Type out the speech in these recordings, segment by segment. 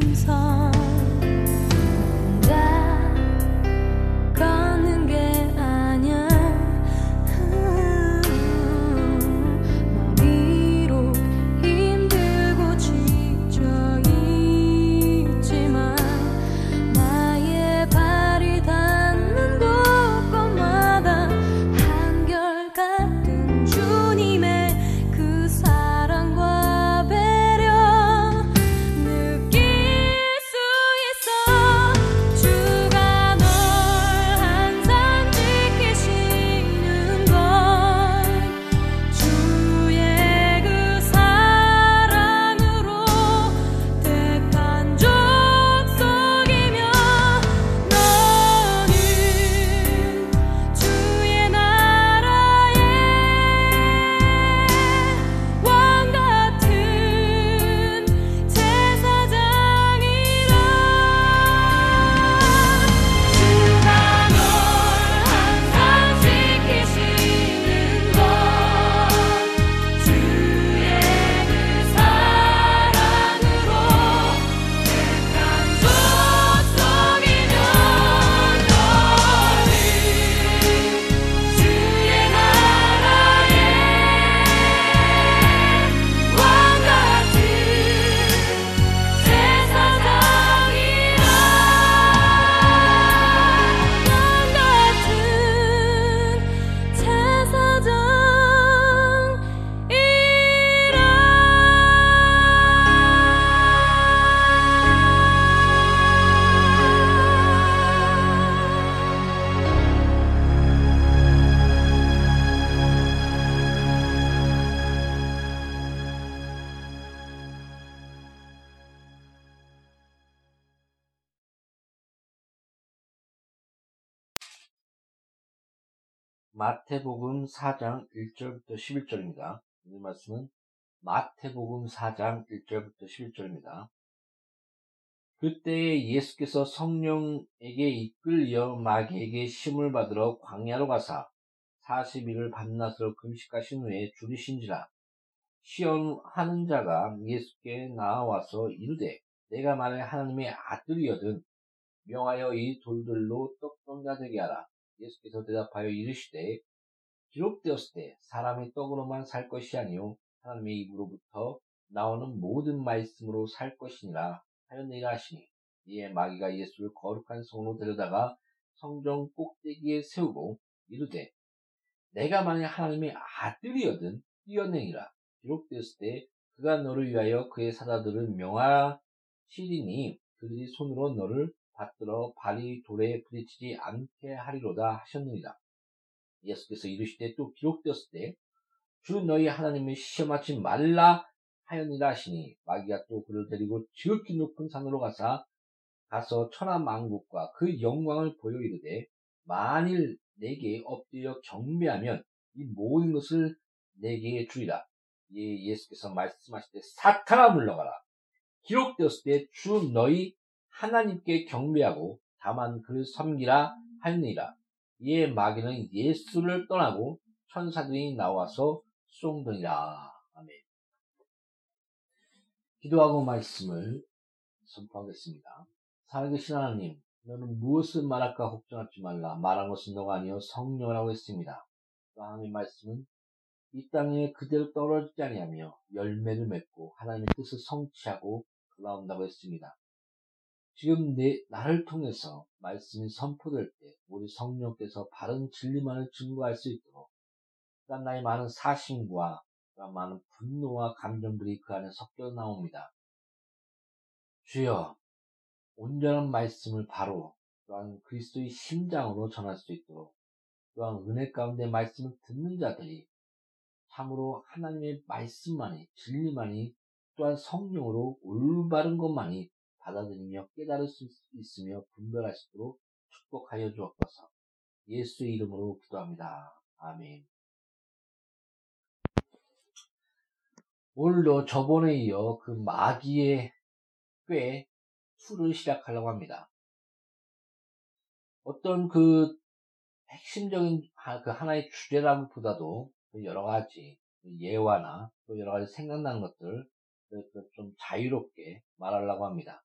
turns. 마태복음 4장 1절부터 11절입니다. 이 말씀은 마태복음 4장 1절부터 11절입니다. 그때 예수께서 성령에게 이끌려 마귀에게 심을 받으러 광야로 가사 40일을 밤낮으로 금식하신 후에 죽으신지라 시험하는 자가 예수께 나와서 이르되 내가 만일 하나님의 아들이여든 명하여 이 돌들로 떡don자 되게 하라. 예수께서 대답하여 이르시되 기록되었을 때 사람이 떡으로만 살 것이 아니요 하나님의 입으로부터 나오는 모든 말씀으로 살 것이니라 하였느니라 하시니 이에 마귀가 예수를 거룩한 성으로 데려다가 성정 꼭대기에 세우고 이르되 내가 만약 하나님의 아들이여든 뛰어내리라 기록되었을 때 그가 너를 위하여 그의 사자들을 명하시리니 그들이 손으로 너를 받들어 발이 돌에 부딪히지 않게 하리로다 하셨느니라. 예수께서 이르시되 또 기록되었을 때 주 너희 하나님을 시험하지 말라 하였느라 하시니 마귀가 또 그를 데리고 지극히 높은 산으로 가사 가서 천하 만국과 그 영광을 보여 이르되 만일 내게 엎드려 경배하면 이 모든 것을 내게 주리라. 예, 예수께서 말씀하실 때 사탄아 물러가라. 기록되었을 때 주 너희 하나님께 경배하고 다만 그를 섬기라 하느니라. 이에 마귀는 예수를 떠나고 천사들이 나와서 颂더니라. 아멘. 기도하고 말씀을 선포하겠습니다. 살아계신 하나님, 너는 무엇을 말할까 걱정하지 말라. 말한 것은 너가 아니요 성령이라고 했습니다. 또 하나님의 말씀은 이 땅에 그대로 떨어지지 아니하며 열매를 맺고 하나님의 뜻을 성취하고 돌아온다고 했습니다. 지금 내, 나를 통해서 말씀이 선포될 때 우리 성령께서 바른 진리만을 증거할 수 있도록 그러한 나의 많은 사심과 그러한 많은 분노와 감정들이 그 안에 섞여 나옵니다. 주여 온전한 말씀을 바로 또한 그리스도의 심장으로 전할 수 있도록 또한 은혜 가운데 말씀을 듣는 자들이 참으로 하나님의 말씀만이 진리만이 또한 성령으로 올바른 것만이 받아들이며 깨달을 수 있으며 분별할 수 있도록 축복하여 주옵소서. 예수의 이름으로 기도합니다. 아멘. 오늘도 저번에 이어 그 마귀의 꽤 수를 시작하려고 합니다. 어떤 그 핵심적인 그 하나의 주제라기보다도 그 여러 가지 예화나 또 여러 가지 생각나는 것들 좀 자유롭게 말하려고 합니다.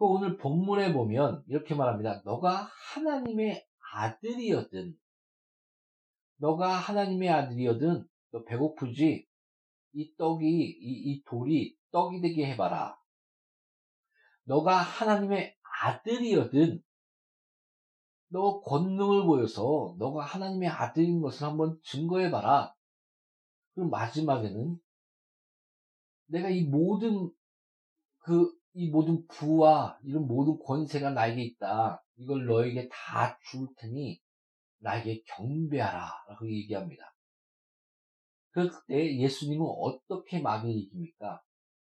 그 오늘 본문에 보면 이렇게 말합니다. 너가 하나님의 아들이었든, 너가 하나님의 아들이었든, 너 배고프지? 이 떡이, 이, 이 돌이 떡이 되게 해봐라. 너가 하나님의 아들이었든, 너 권능을 보여서 너가 하나님의 아들인 것을 한번 증거해봐라. 그리고 마지막에는 내가 이 모든 그 이 모든 부와 이런 모든 권세가 나에게 있다. 이걸 너에게 다 줄 테니 나에게 경배하라. 라고 얘기합니다. 그때 예수님은 어떻게 마귀를 이깁니까?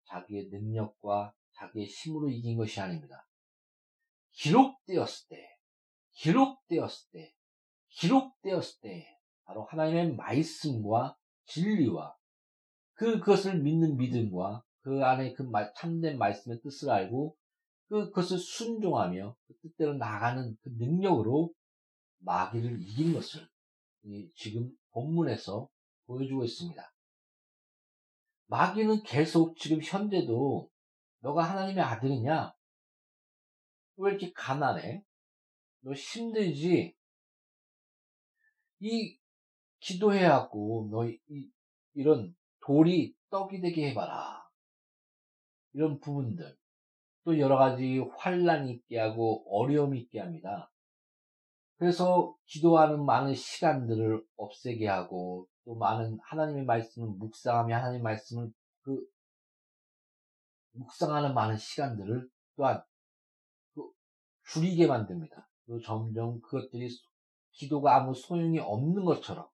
자기의 능력과 자기의 힘으로 이긴 것이 아닙니다. 기록되었을 때, 기록되었을 때, 기록되었을 때, 바로 하나님의 말씀과 진리와 그, 그것을 믿는 믿음과 그 안에 그 참된 말씀의 뜻을 알고 그, 그것을 순종하며 그 뜻대로 나가는 그 능력으로 마귀를 이긴 것을 지금 본문에서 보여주고 있습니다. 마귀는 계속 지금 현재도 너가 하나님의 아들이냐? 왜 이렇게 가난해? 너 힘들지? 이 기도해갖고 너 이, 이런 돌이 떡이 되게 해봐라. 이런 부분들. 또 여러 가지 환란이 있게 하고 어려움이 있게 합니다. 그래서 기도하는 많은 시간들을 없애게 하고 또 많은 하나님의 말씀을 묵상하며 하나님의 말씀을 그 묵상하는 많은 시간들을 또한 그 줄이게 만듭니다. 또 점점 그것들이 기도가 아무 소용이 없는 것처럼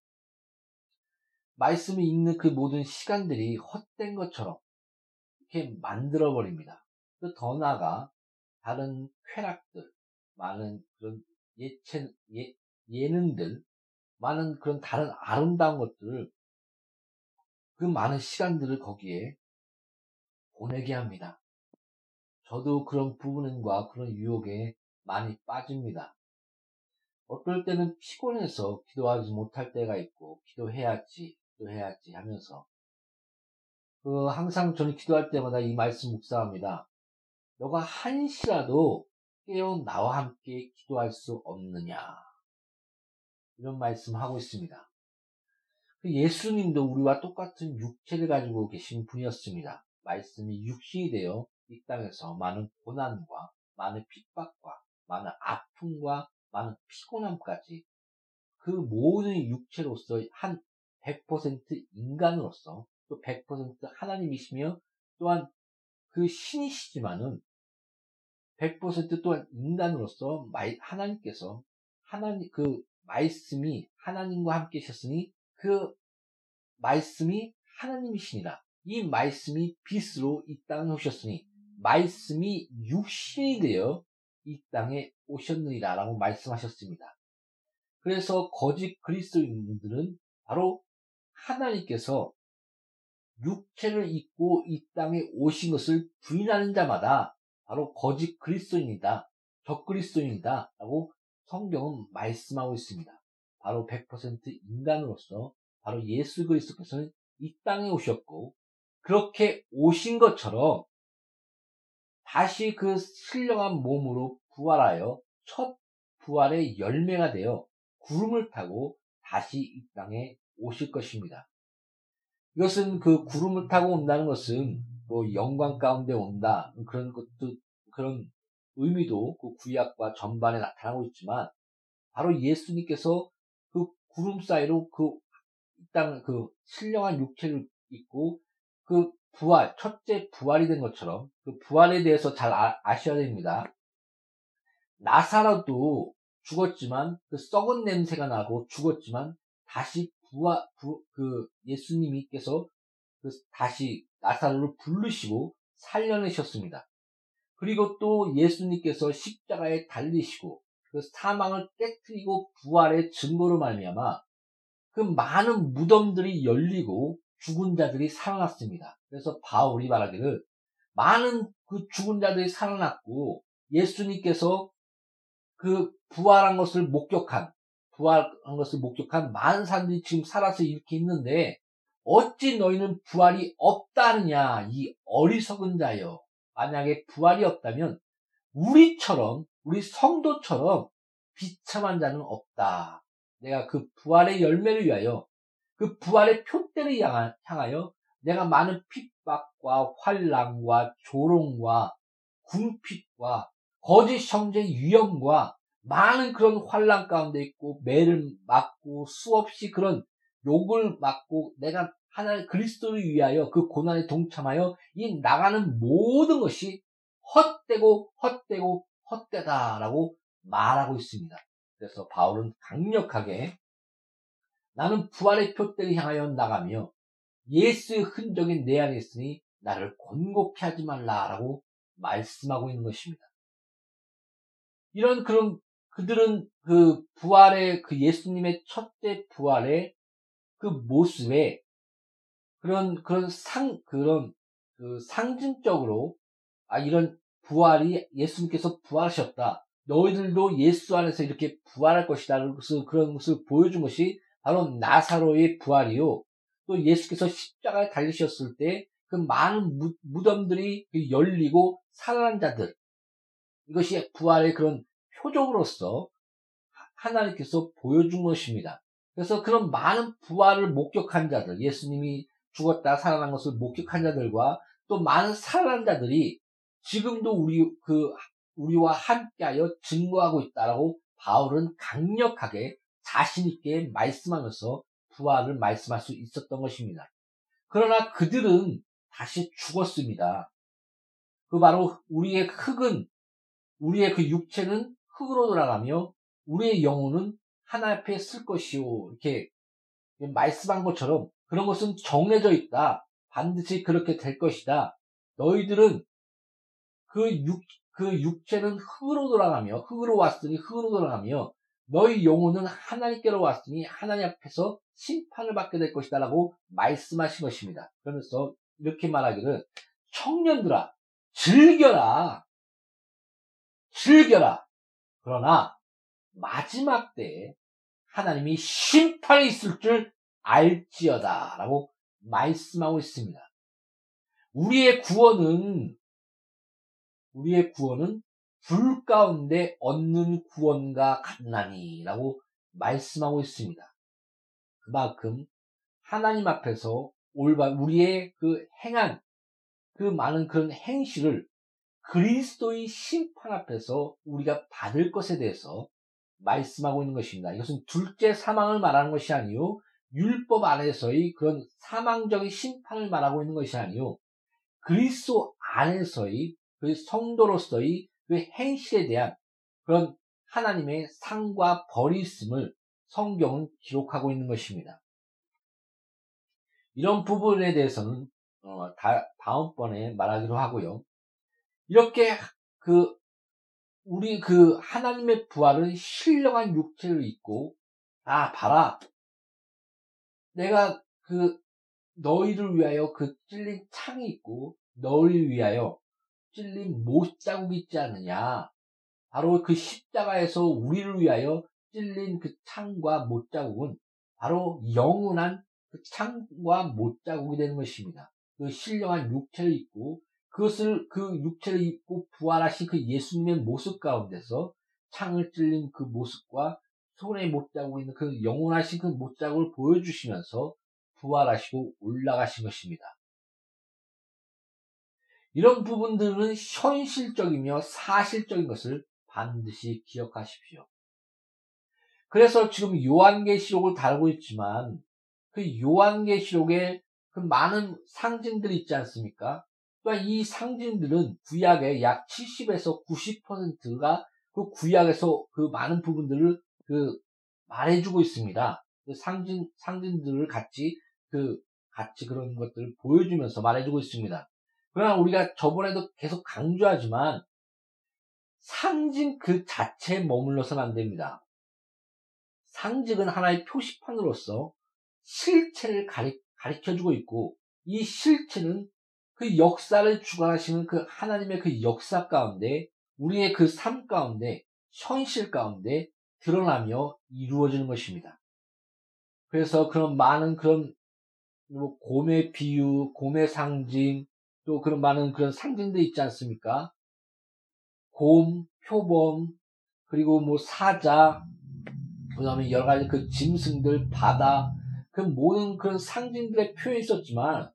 말씀을 읽는 그 모든 시간들이 헛된 것처럼 이렇게 만들어 버립니다. 더 나아가 다른 쾌락들, 많은 그런 예체, 예, 예능들, 많은 그런 다른 아름다운 것들을 그 많은 시간들을 거기에 보내게 합니다. 저도 그런 부분과 그런 유혹에 많이 빠집니다. 어떨 때는 피곤해서 기도하지 못할 때가 있고, 기도해야지, 기도해야지 하면서, 그, 항상 저는 기도할 때마다 이 말씀 묵상합니다. 너가 한시라도 깨어 나와 함께 기도할 수 없느냐. 이런 말씀 하고 있습니다. 그 예수님도 우리와 똑같은 육체를 가지고 계신 분이었습니다. 말씀이 육신이 되어 이 땅에서 많은 고난과 많은 핍박과 많은 아픔과 많은 피곤함까지 그 모든 육체로서 한 100% 인간으로서 또 100% 하나님이시며 또한 그 신이시지만은 100% 또한 인간으로서 하나님께서 하나님 그 말씀이 하나님과 함께 하셨으니 그 말씀이 하나님이시니라. 이 말씀이 빛으로 이 땅에 오셨으니 말씀이 육신이 되어 이 땅에 오셨느니라 라고 말씀하셨습니다. 그래서 거짓 그리스도인들은 바로 하나님께서 육체를 입고 이 땅에 오신 것을 부인하는 자마다 바로 거짓 그리스도인이다. 적그리스도인이다. 라고 성경은 말씀하고 있습니다. 바로 100% 인간으로서 바로 예수 그리스도께서는 이 땅에 오셨고 그렇게 오신 것처럼 다시 그 신령한 몸으로 부활하여 첫 부활의 열매가 되어 구름을 타고 다시 이 땅에 오실 것입니다. 이것은 그 구름을 타고 온다는 것은 뭐 영광 가운데 온다 그런 것도 그런 의미도 그 구약과 전반에 나타나고 있지만 바로 예수님께서 그 구름 사이로 그땅그 신령한 육체를 입고 그 부활 첫째 부활이 된 것처럼 그 부활에 대해서 잘 아, 셔야 됩니다. 나사로도 죽었지만 그 썩은 냄새가 나고 죽었지만 다시 부활 부, 그 예수님께서 그 다시 나사로를 부르시고 살려내셨습니다. 그리고 또 예수님께서 십자가에 달리시고 그 사망을 깨뜨리고 부활의 증거로 말미암아 그 많은 무덤들이 열리고 죽은 자들이 살아났습니다. 그래서 바울이 말하기를 많은 그 죽은 자들이 살아났고 예수님께서 그 부활한 것을 목격한 부활한 것을 목격한 많은 사람들이 지금 살아서 이렇게 있는데 어찌 너희는 부활이 없다느냐 이 어리석은 자여 만약에 부활이 없다면 우리처럼 우리 성도처럼 비참한 자는 없다. 내가 그 부활의 열매를 위하여 그 부활의 표대를 향하여 내가 많은 핍박과 환란과 조롱과 궁핍과 거짓 형제의 위험과 많은 그런 환란 가운데 있고 매를 맞고 수없이 그런 욕을 맞고 내가 하나님 그리스도를 위하여 그 고난에 동참하여 이 나가는 모든 것이 헛되고 헛되고 헛되다라고 말하고 있습니다. 그래서 바울은 강력하게 나는 부활의 표대를 향하여 나가며 예수의 흔적이 내 안에 있으니 나를 곤곡해 하지 말라라고 말씀하고 있는 것입니다. 이런 그런 그들은 그 부활의 그 예수님의 첫째 부활의 그 모습에 그런 그런 상 그런 그 상징적으로 아 이런 부활이 예수님께서 부활하셨다. 너희들도 예수 안에서 이렇게 부활할 것이다. 그런 것을 보여준 것이 바로 나사로의 부활이요. 또 예수께서 십자가에 달리셨을 때 그 많은 무덤들이 열리고 살아난 자들 이것이 부활의 그런 표적으로서 하나님께서 보여준 것입니다. 그래서 그런 많은 부활을 목격한 자들, 예수님이 죽었다 살아난 것을 목격한 자들과 또 많은 살아난 자들이 지금도 우리 그 우리와 함께하여 증거하고 있다라고 바울은 강력하게 자신 있게 말씀하면서 부활을 말씀할 수 있었던 것입니다. 그러나 그들은 다시 죽었습니다. 그 바로 우리의 흙은 우리의 그 육체는 흙으로 돌아가며 우리의 영혼은 하나 앞에 쓸 것이요 이렇게 말씀한 것처럼 그런 것은 정해져 있다. 반드시 그렇게 될 것이다. 너희들은 그 육, 그 육체는 흙으로 돌아가며 흙으로 왔으니 흙으로 돌아가며 너희 영혼은 하나님께로 왔으니 하나님 앞에서 심판을 받게 될 것이다 라고 말씀하신 것입니다. 그러면서 이렇게 말하기를 청년들아 즐겨라 즐겨라 그러나 마지막 때에 하나님이 심판이 있을 줄 알지어다 라고 말씀하고 있습니다. 우리의 구원은 우리의 구원은 불 가운데 얻는 구원과 같나니라고 말씀하고 있습니다. 그만큼 하나님 앞에서 올바 우리의 그 행한 그 많은 그런 행실을 그리스도의 심판 앞에서 우리가 받을 것에 대해서 말씀하고 있는 것입니다. 이것은 둘째 사망을 말하는 것이 아니요 율법 안에서의 그런 사망적인 심판을 말하고 있는 것이 아니요 그리스도 안에서의 그 성도로서의 그 행실에 대한 그런 하나님의 상과 벌이 있음을 성경은 기록하고 있는 것입니다. 이런 부분에 대해서는 어, 다, 다음번에 말하기로 하고요. 이렇게 그 우리 그 하나님의 부활은 신령한 육체를 입고 아 봐라 내가 그 너희를 위하여 그 찔린 창이 있고 너희를 위하여 찔린 못자국이 있지 않느냐. 바로 그 십자가에서 우리를 위하여 찔린 그 창과 못자국은 바로 영원한 그 창과 못자국이 되는 것입니다. 그 신령한 육체를 입고 그것을 그 육체를 입고 부활하신 그 예수님의 모습 가운데서 창을 찔린 그 모습과 손에 못자국이 있는 그 영원하신 그 못자국을 보여주시면서 부활하시고 올라가신 것입니다. 이런 부분들은 현실적이며 사실적인 것을 반드시 기억하십시오. 그래서 지금 요한계시록을 다루고 있지만 그 요한계시록에 그 많은 상징들이 있지 않습니까? 또한 이 상징들은 구약의 약 70에서 90%가 그 구약에서 그 많은 부분들을 그 말해주고 있습니다. 그 상징, 상징들을 같이 그, 같이 그런 것들을 보여주면서 말해주고 있습니다. 그러나 우리가 저번에도 계속 강조하지만 상징 그 자체에 머물러서는 안 됩니다. 상징은 하나의 표시판으로서 실체를 가리, 가르쳐주고 있고 이 실체는 그 역사를 주관하시는 그 하나님의 그 역사 가운데 우리의 그 삶 가운데 현실 가운데 드러나며 이루어지는 것입니다. 그래서 그런 많은 그런 뭐 곰의 비유, 곰의 상징, 또 그런 많은 그런 상징도 있지 않습니까? 곰, 표범, 그리고 뭐 사자, 그 다음에 여러 가지 그 짐승들, 바다, 그 모든 그런 상징들의 표현이 있었지만,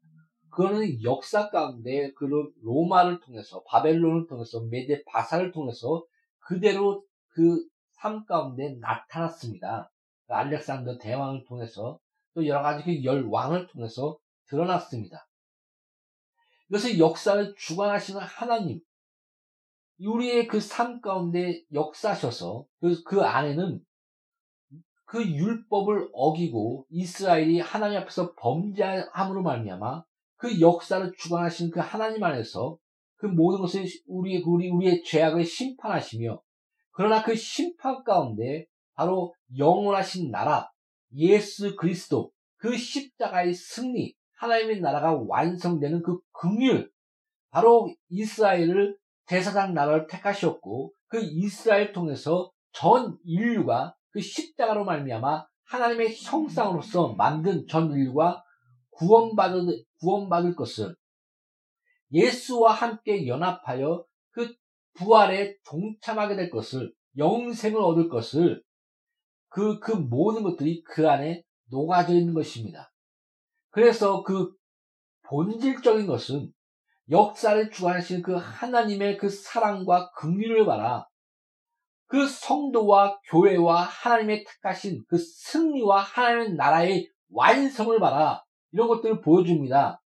그거는 역사 가운데 그 로마를 통해서, 바벨론을 통해서, 메데 바사를 통해서 그대로 그 삶 가운데 나타났습니다. 그 알렉산더 대왕을 통해서 또 여러 가지 그 열 왕을 통해서 드러났습니다. 이것을 역사를 주관하시는 하나님, 우리의 그 삶 가운데 역사셔서 그, 그 안에는 그 율법을 어기고 이스라엘이 하나님 앞에서 범죄함으로 말미암아 그 역사를 주관하시는 그 하나님 안에서 그 모든 것을 우리 우리 우리의 죄악을 심판하시며 그러나 그 심판 가운데 바로 영원하신 나라 예수 그리스도 그 십자가의 승리 하나님의 나라가 완성되는 그 긍휼, 바로 이스라엘을 대사장 나라를 택하셨고 그 이스라엘 통해서 전 인류가 그 십자가로 말미암아 하나님의 형상으로서 만든 전 인류가 구원받을 구원받을 것을 예수와 함께 연합하여 그 부활에 동참하게 될 것을 영생을 얻을 것을 그, 그 모든 것들이 그 안에 녹아져 있는 것입니다. 그래서 그 본질적인 것은 역사를 주관하시는 그 하나님의 그 사랑과 긍휼을 봐라. 그 성도와 교회와 하나님의 택하신 그 승리와 하나님의 나라의 완성을 봐라. 이런 것들을 보여줍니다.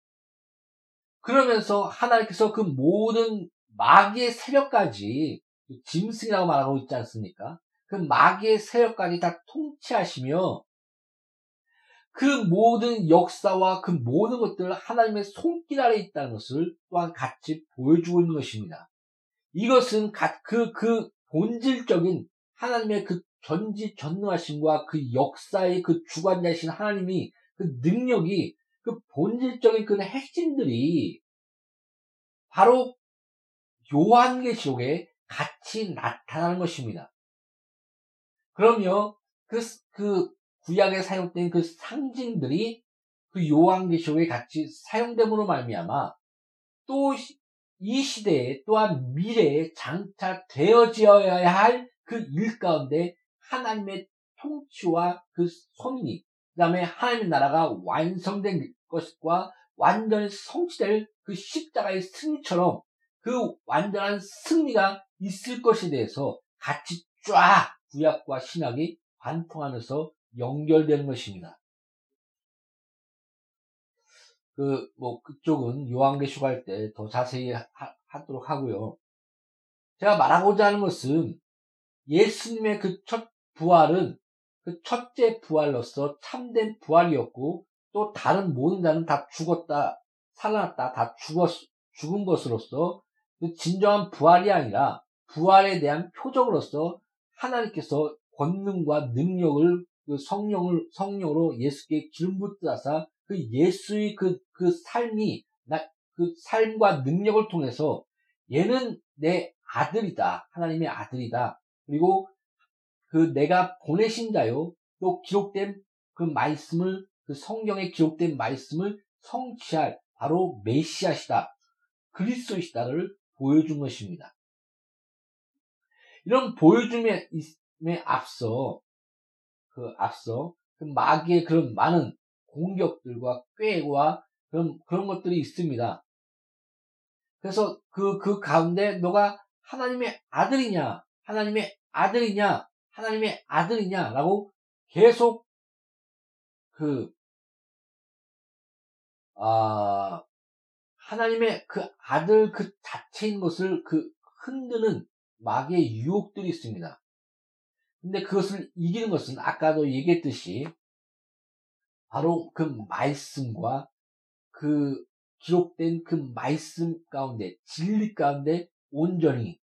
그러면서 하나님께서 그 모든 마귀의 세력까지 짐승이라고 말하고 있지 않습니까? 그 마귀의 세력까지 다 통치하시며 그 모든 역사와 그 모든 것들을 하나님의 손길 아래 있다는 것을 또한 같이 보여주고 있는 것입니다. 이것은 그, 그 본질적인 하나님의 그 전지 전능하심과 그 역사의 그 주관자이신 하나님이 그 능력이 그 본질적인 그 핵심들이 바로 요한계시록에 같이 나타나는 것입니다. 그러면 그, 그 구약에 사용된 그 상징들이 그 요한계시록에 같이 사용됨으로 말미암아 또 이 시대에 또한 미래에 장착되어져야 할 그 일 가운데 하나님의 통치와 그 섭리, 그 다음에 하나님의 나라가 완성된 것과 완전히 성취될 그 십자가의 승리처럼 그 완전한 승리가 있을 것에 대해서 같이 쫙 구약과 신약이 관통하면서 연결되는 것입니다. 그, 뭐, 그쪽은 요한계시록 할 때 더 자세히 하, 하도록 하고요. 제가 말하고자 하는 것은 예수님의 그 첫 부활은 그 첫째 부활로서 참된 부활이었고 또 다른 모든 자는 다 죽었다, 살아났다, 다 죽었, 죽은 것으로서 그 진정한 부활이 아니라 부활에 대한 표적으로서 하나님께서 권능과 능력을 그 성령을 성령으로 예수께 기름 붓다사 그 예수의 그, 그 삶이 나, 그 삶과 능력을 통해서 얘는 내 아들이다. 하나님의 아들이다. 그리고 그 내가 보내신 자요 또 기록된 그 말씀을 그 성경에 기록된 말씀을 성취할 바로 메시아시다 그리스도이시다를 보여준 것입니다. 이런 보여줌에 앞서 그 앞서 그 마귀의 그런 많은 공격들과 꾀와 그런 그런 것들이 있습니다. 그래서 그, 그 가운데 너가 하나님의 아들이냐, 하나님의 아들이냐, 하나님의 아들이냐라고 계속 그, 아, 하나님의 그 아들 그 자체인 것을 그 흔드는 마귀의 유혹들이 있습니다. 근데 그것을 이기는 것은 아까도 얘기했듯이 바로 그 말씀과 그 기록된 그 말씀 가운데 진리 가운데 온전히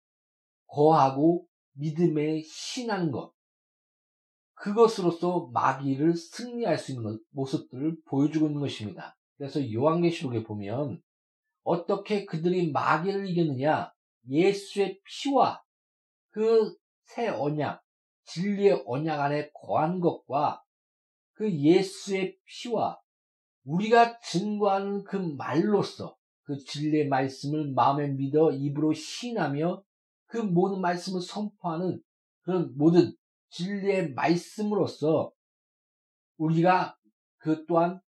거하고 믿음에 신하는 것 그것으로서 마귀를 승리할 수 있는 모습들을 보여주고 있는 것입니다. 그래서 요한계시록에 보면 어떻게 그들이 마귀를 이겼느냐? 예수의 피와 그 새 언약, 진리의 언약 안에 거한 것과 그 예수의 피와 우리가 증거하는 그 말로서 그 진리의 말씀을 마음에 믿어 입으로 신하며 그 모든 말씀을 선포하는 그런 모든 진리의 말씀으로서 우리가 그 또한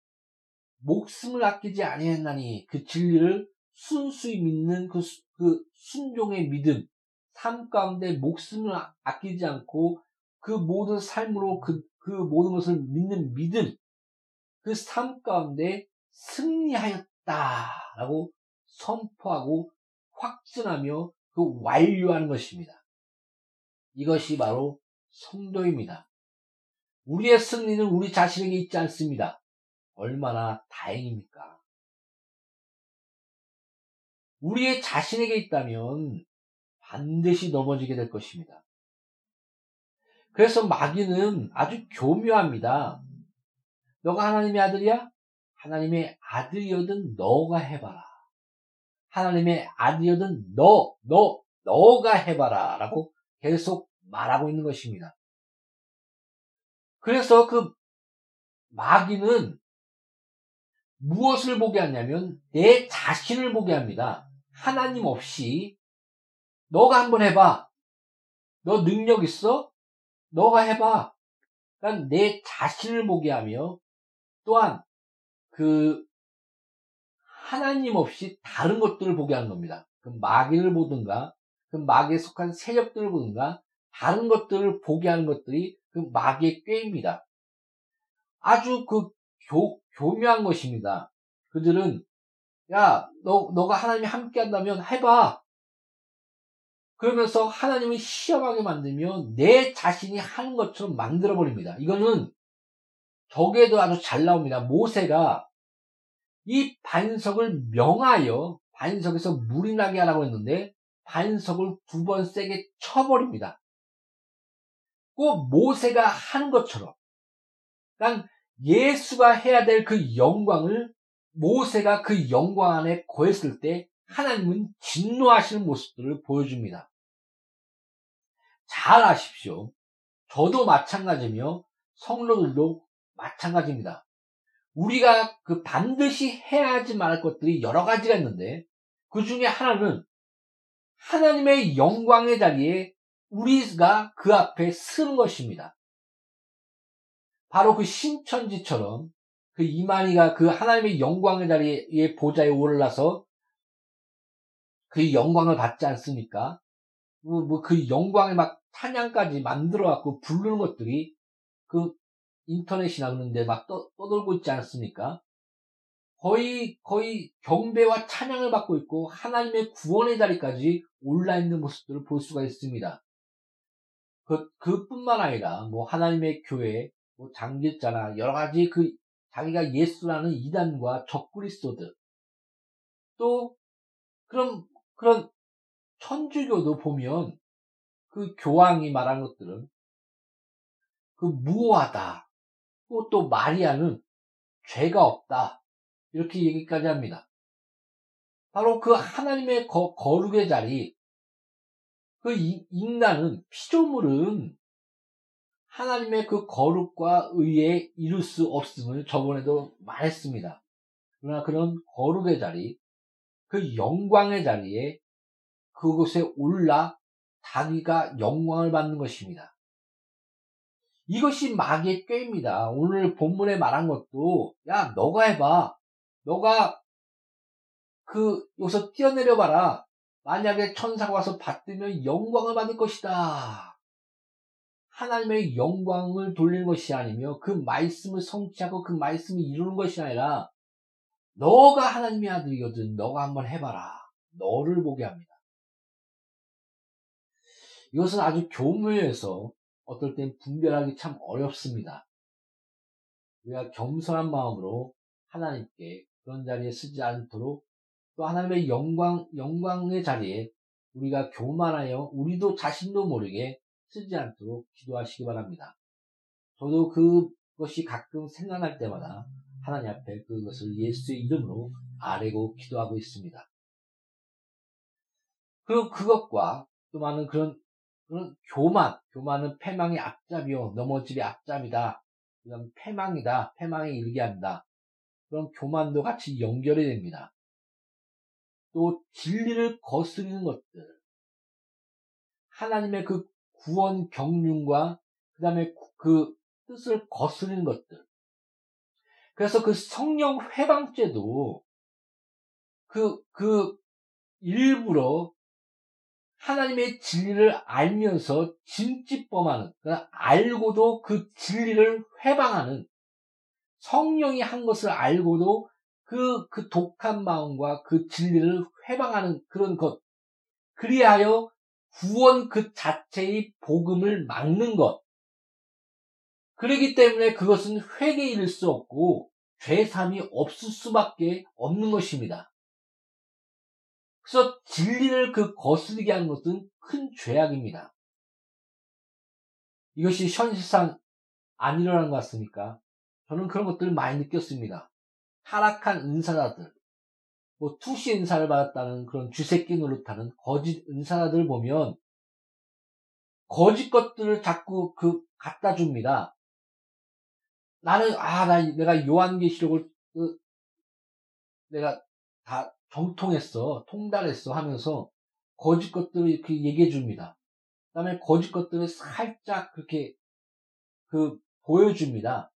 목숨을 아끼지 아니했나니 그 진리를 순수히 믿는 그, 그 순종의 믿음, 삶 가운데 목숨을 아, 아끼지 않고 그 모든 삶으로 그, 그 모든 것을 믿는 믿음, 그 삶 가운데 승리하였다라고 선포하고 확증하며 그 완료하는 것입니다. 이것이 바로 성도입니다. 우리의 승리는 우리 자신에게 있지 않습니다. 얼마나 다행입니까? 우리의 자신에게 있다면 반드시 넘어지게 될 것입니다. 그래서 마귀는 아주 교묘합니다. 너가 하나님의 아들이야? 하나님의 아들이어든 너가 해봐라. 하나님의 아들이어든 너, 너, 너가 해봐라. 라고 계속 말하고 있는 것입니다. 그래서 그 마귀는 무엇을 보게 하냐면 내 자신을 보게 합니다. 하나님 없이 너가 한번 해봐. 너 능력 있어? 너가 해봐. 그러니까 내 자신을 보게 하며 또한 그 하나님 없이 다른 것들을 보게 하는 겁니다. 그 마귀를 보든가 그 마귀에 속한 세력들을 보든가 다른 것들을 보게 하는 것들이 그 마귀의 꾀입니다. 아주 그 교, 교묘한 것입니다. 그들은 야, 너, 너가 하나님이 함께 한다면 해봐. 그러면서 하나님이 시험하게 만들면 내 자신이 하는 것처럼 만들어버립니다. 이거는 저에도 아주 잘 나옵니다. 모세가 이 반석을 명하여 반석에서 물이 나게 하라고 했는데 반석을 두 번 세게 쳐버립니다. 꼭 모세가 하는 것처럼, 그러니까 예수가 해야 될 그 영광을 모세가 그 영광 안에 거했을 때 하나님은 진노하시는 모습들을 보여줍니다. 잘 아십시오. 저도 마찬가지며 성로들도 마찬가지입니다. 우리가 그 반드시 해야 하지 말할 것들이 여러 가지가 있는데 그 중에 하나는 하나님의 영광의 자리에 우리가 그 앞에 서는 것입니다. 바로 그 신천지처럼 그 이만희가 그 하나님의 영광의 자리에 보좌에 올라서 그 영광을 받지 않습니까? 뭐, 뭐그 영광의 막 찬양까지 만들어 갖고 부르는 것들이 그 인터넷이나 그런데 막 떠, 떠돌고 있지 않습니까? 거의, 거의 경배와 찬양을 받고 있고 하나님의 구원의 자리까지 올라 있는 모습들을 볼 수가 있습니다. 그, 그뿐만 아니라 뭐 하나님의 교회, 뭐 장길자나 여러 가지 그 자기가 예수라는 이단과 적그리스도들 또 그런 그런 천주교도 보면 그 교황이 말한 것들은 그 무호하다. 또, 또 마리아는 죄가 없다. 이렇게 얘기까지 합니다. 바로 그 하나님의 거, 거룩의 자리, 그 인간은 피조물은 하나님의 그 거룩과 의에 이룰 수 없음을 저번에도 말했습니다. 그러나 그런 거룩의 자리, 그 영광의 자리에 그곳에 올라 자기가 영광을 받는 것입니다. 이것이 마귀의 꾀입니다. 오늘 본문에 말한 것도 야 너가 해봐. 너가 그 여기서 뛰어내려 봐라. 만약에 천사가 와서 받들면 영광을 받을 것이다. 하나님의 영광을 돌리는 것이 아니며 그 말씀을 성취하고 그 말씀을 이루는 것이 아니라 너가 하나님의 아들이거든. 너가 한번 해봐라. 너를 보게 합니다. 이것은 아주 교묘해서 어떨 땐 분별하기 참 어렵습니다. 우리가 겸손한 마음으로 하나님께 그런 자리에 쓰지 않도록 또 하나님의 영광, 영광의 자리에 우리가 교만하여 우리도 자신도 모르게 쓰지 않도록 기도하시기 바랍니다. 저도 그것이 가끔 생각날 때마다 하나님 앞에 그것을 예수의 이름으로 아뢰고 기도하고 있습니다. 그리고 그것과 또 많은 그런, 교만, 교만은 패망의 앞잡이요, 넘어질의 앞잡이다. 그 다음 패망이다, 패망에 이르게 한다. 그런 교만도 같이 연결이 됩니다. 또 진리를 거스르는 것들, 하나님의 그 구원 경륜과 그 다음에 그 뜻을 거스르는 것들, 그래서 그 성령 회방죄도 그, 그 일부러 하나님의 진리를 알면서 진찌범하는, 그러니까 알고도 그 진리를 회방하는 성령이 한 것을 알고도 그, 그 독한 마음과 그 진리를 회방하는 그런 것. 그리하여 구원 그 자체의 복음을 막는 것. 그러기 때문에 그것은 회개일 수 없고 죄삼이 없을 수밖에 없는 것입니다. 그래서 진리를 그 거스르게 하는 것은 큰 죄악입니다. 이것이 현실상 안 일어나는 것 같습니까? 저는 그런 것들을 많이 느꼈습니다. 타락한 은사자들, 뭐 투시 은사를 받았다는 그런 쥐새끼 노릇하는 거짓 은사자들 보면 거짓 것들을 자꾸 그 갖다 줍니다. 나는 아, 나 내가 요한계시록을 그, 내가 다 정통했어, 통달했어 하면서 거짓 것들을 이렇게 얘기해 줍니다. 그 다음에 거짓 것들을 살짝 그렇게 그 보여줍니다.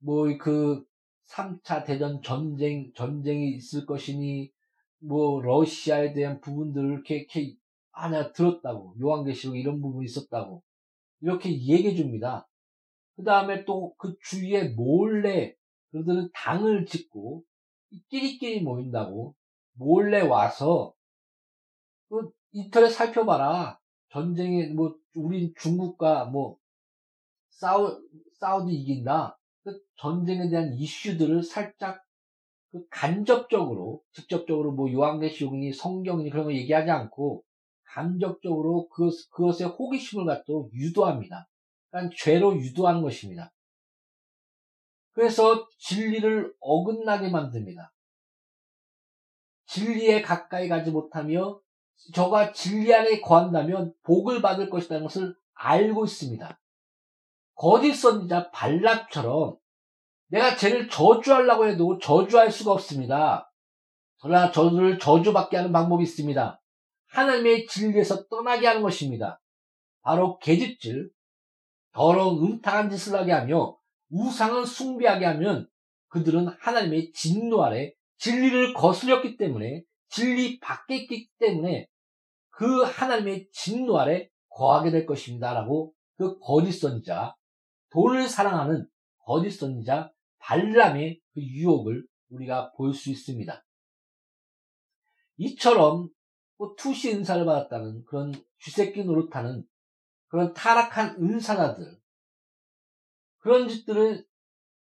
뭐 그 3차 대전 전쟁 전쟁이 있을 것이니 뭐 러시아에 대한 부분들을 이렇게, 내가 들었다고 요한계시록 이런 부분이 있었다고 이렇게 얘기해 줍니다. 그 다음에 또 그 주위에 몰래 그들은 당을 짓고 끼리끼리 모인다고 몰래 와서 그 인터넷 살펴봐라. 전쟁에 뭐 우린 중국과 뭐 싸우 싸우도 이긴다. 그 전쟁에 대한 이슈들을 살짝 그 간접적으로 직접적으로 뭐 요한계시록이니 성경이니 그런 거 얘기하지 않고 간접적으로 그, 그것에 호기심을 갖도록 유도합니다. 그러니까 죄로 유도하는 것입니다. 그래서 진리를 어긋나게 만듭니다. 진리에 가까이 가지 못하며 저가 진리 안에 거한다면 복을 받을 것이라는 것을 알고 있습니다. 거짓 선지자 발락처럼 내가 쟤를 저주하려고 해도 저주할 수가 없습니다. 그러나 저를 저주받게 하는 방법이 있습니다. 하나님의 진리에서 떠나게 하는 것입니다. 바로 계집질, 더러운 음탕한 짓을 하게 하며 우상을 숭배하게 하면 그들은 하나님의 진노 아래 진리를 거스렸기 때문에 진리 밖에 있기 때문에 그 하나님의 진노 아래 거하게 될 것입니다. 라고 그 거짓 선자, 돈을 사랑하는 거짓 선자 발람의 그 유혹을 우리가 볼 수 있습니다. 이처럼 뭐 투시 은사를 받았다는 그런 쥐새끼 노릇하는 그런 타락한 은사자들 그런 짓들을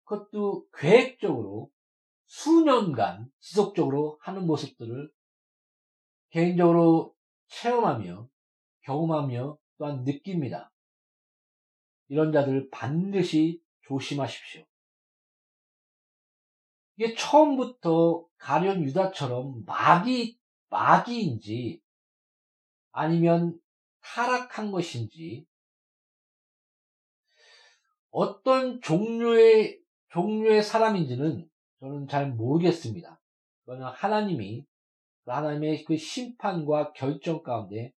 그것도 계획적으로 수년간 지속적으로 하는 모습들을 개인적으로 체험하며 경험하며 또한 느낍니다. 이런 자들 반드시 조심하십시오. 이게 처음부터 가련 유다처럼 마귀, 마귀인지 아니면 타락한 것인지 어떤 종류의, 종류의 사람인지는 저는 잘 모르겠습니다. 그거는 하나님이 그 하나님의 그 심판과 결정 가운데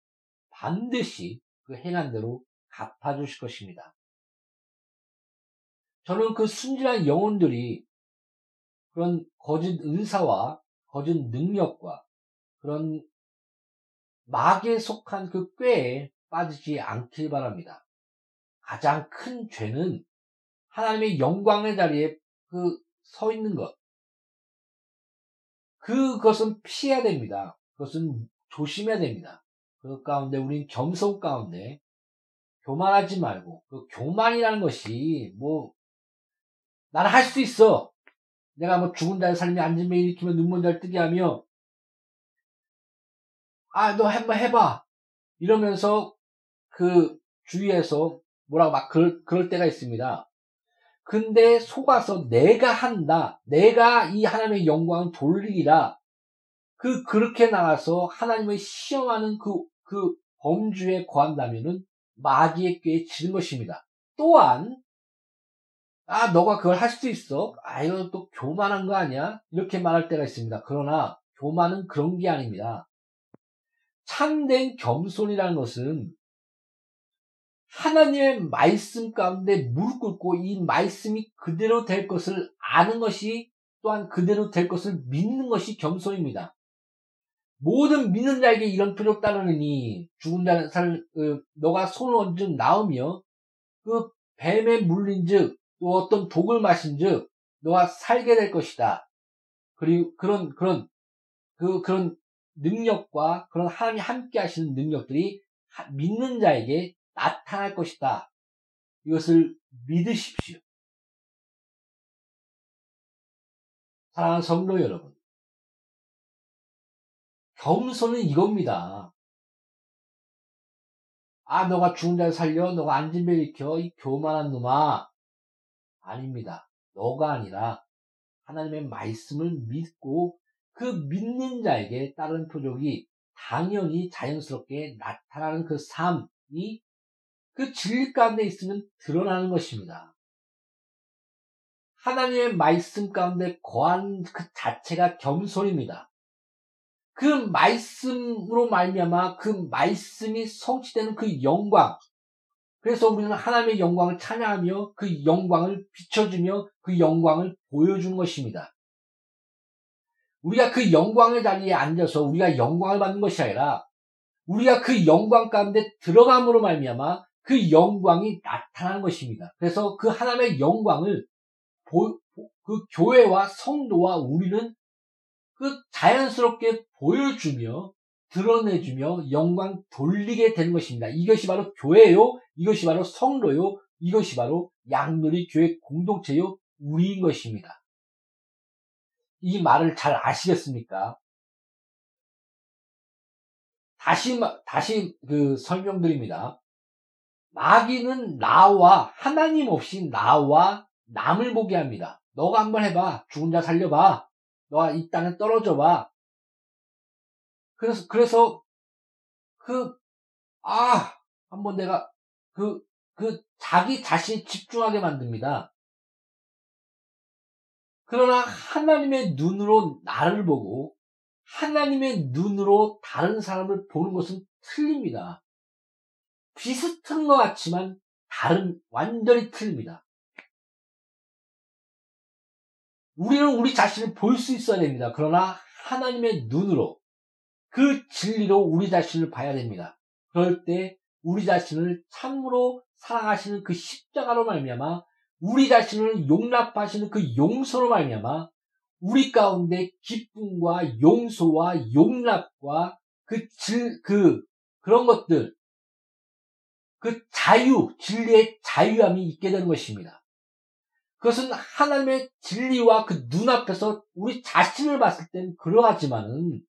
반드시 그 행한 대로 갚아주실 것입니다. 저는 그 순진한 영혼들이 그런 거짓 은사와 거짓 능력과 그런 막에 속한 그 꾀에 빠지지 않길 바랍니다. 가장 큰 죄는 하나님의 영광의 자리에 그 서 있는 것. 그것은 피해야 됩니다. 그것은 조심해야 됩니다. 그 가운데 우린 겸손 가운데 교만하지 말고 그 교만이라는 것이 뭐 나는 할 수 있어. 내가 뭐 죽은 자의 삶이 앉으면 일으키면 눈먼 자를 뜨게 하며 아 너 한번 해봐 이러면서 그 주위에서 뭐라고 막 그럴, 그럴 때가 있습니다. 근데 속아서 내가 한다. 내가 이 하나님의 영광을 돌리리라. 그, 그렇게 나가서 하나님을 시험하는 그, 그 범주에 거한다면은 마귀의 꾀에 지는 것입니다. 또한, 아, 너가 그걸 할 수 있어? 아, 이거 또 교만한 거 아니야? 이렇게 말할 때가 있습니다. 그러나 교만은 그런 게 아닙니다. 참된 겸손이라는 것은 하나님의 말씀 가운데 무릎 꿇고 이 말씀이 그대로 될 것을 아는 것이 또한 그대로 될 것을 믿는 것이 겸손입니다. 모든 믿는 자에게 이런 필요 따르느니 죽은 자는 살, 그, 너가 손을 얹은 나오며 그 뱀에 물린 즉 또 어떤 독을 마신 즉 너가 살게 될 것이다. 그리고 그런 그런 그 그런 능력과 그런 하나님이 함께 하시는 능력들이 믿는 자에게 나타날 것이다. 이것을 믿으십시오. 사랑하는 성도 여러분. 겸손은 이겁니다. 아, 너가 죽은 자를 살려? 너가 앉은 배 일으켜? 이 교만한 놈아. 아닙니다. 너가 아니라 하나님의 말씀을 믿고 그 믿는 자에게 다른 표적이 당연히 자연스럽게 나타나는 그 삶이 그 진리 가운데 있으면 드러나는 것입니다. 하나님의 말씀 가운데 거한 그 자체가 겸손입니다. 그 말씀으로 말미암아 그 말씀이 성취되는 그 영광. 그래서 우리는 하나님의 영광을 찬양하며 그 영광을 비춰주며 그 영광을 보여주는 것입니다. 우리가 그 영광의 자리에 앉아서 우리가 영광을 받는 것이 아니라 우리가 그 영광 가운데 들어감으로 말미암아 그 영광이 나타난 것입니다. 그래서 그 하나님의 영광을 보, 그 교회와 성도와 우리는 그 자연스럽게 보여주며 드러내주며 영광 돌리게 되는 것입니다. 이것이 바로 교회요, 이것이 바로 성도요, 이것이 바로 양놀이 교회 공동체요, 우리인 것입니다. 이 말을 잘 아시겠습니까? 다시, 다시 그 설명드립니다. 마귀는 나와 하나님 없이 나와 남을 보게 합니다. 너가 한번 해봐. 죽은 자 살려봐. 너가 이 땅에 떨어져 봐. 그래서 그래서 그 아 한번 내가 그그 그 자기 자신 집중하게 만듭니다. 그러나 하나님의 눈으로 나를 보고 하나님의 눈으로 다른 사람을 보는 것은 틀립니다. 비슷한 것 같지만 다른, 완전히 틀립니다. 우리는 우리 자신을 볼 수 있어야 됩니다. 그러나 하나님의 눈으로 그 진리로 우리 자신을 봐야 됩니다. 그럴 때 우리 자신을 참으로 사랑하시는 그 십자가로 말미암아 우리 자신을 용납하시는 그 용서로 말미암아 우리 가운데 기쁨과 용서와 용납과 그 질, 그, 그런 것들, 그 자유, 진리의 자유함이 있게 되는 것입니다. 그것은 하나님의 진리와 그 눈앞에서 우리 자신을 봤을 땐 그러하지만은,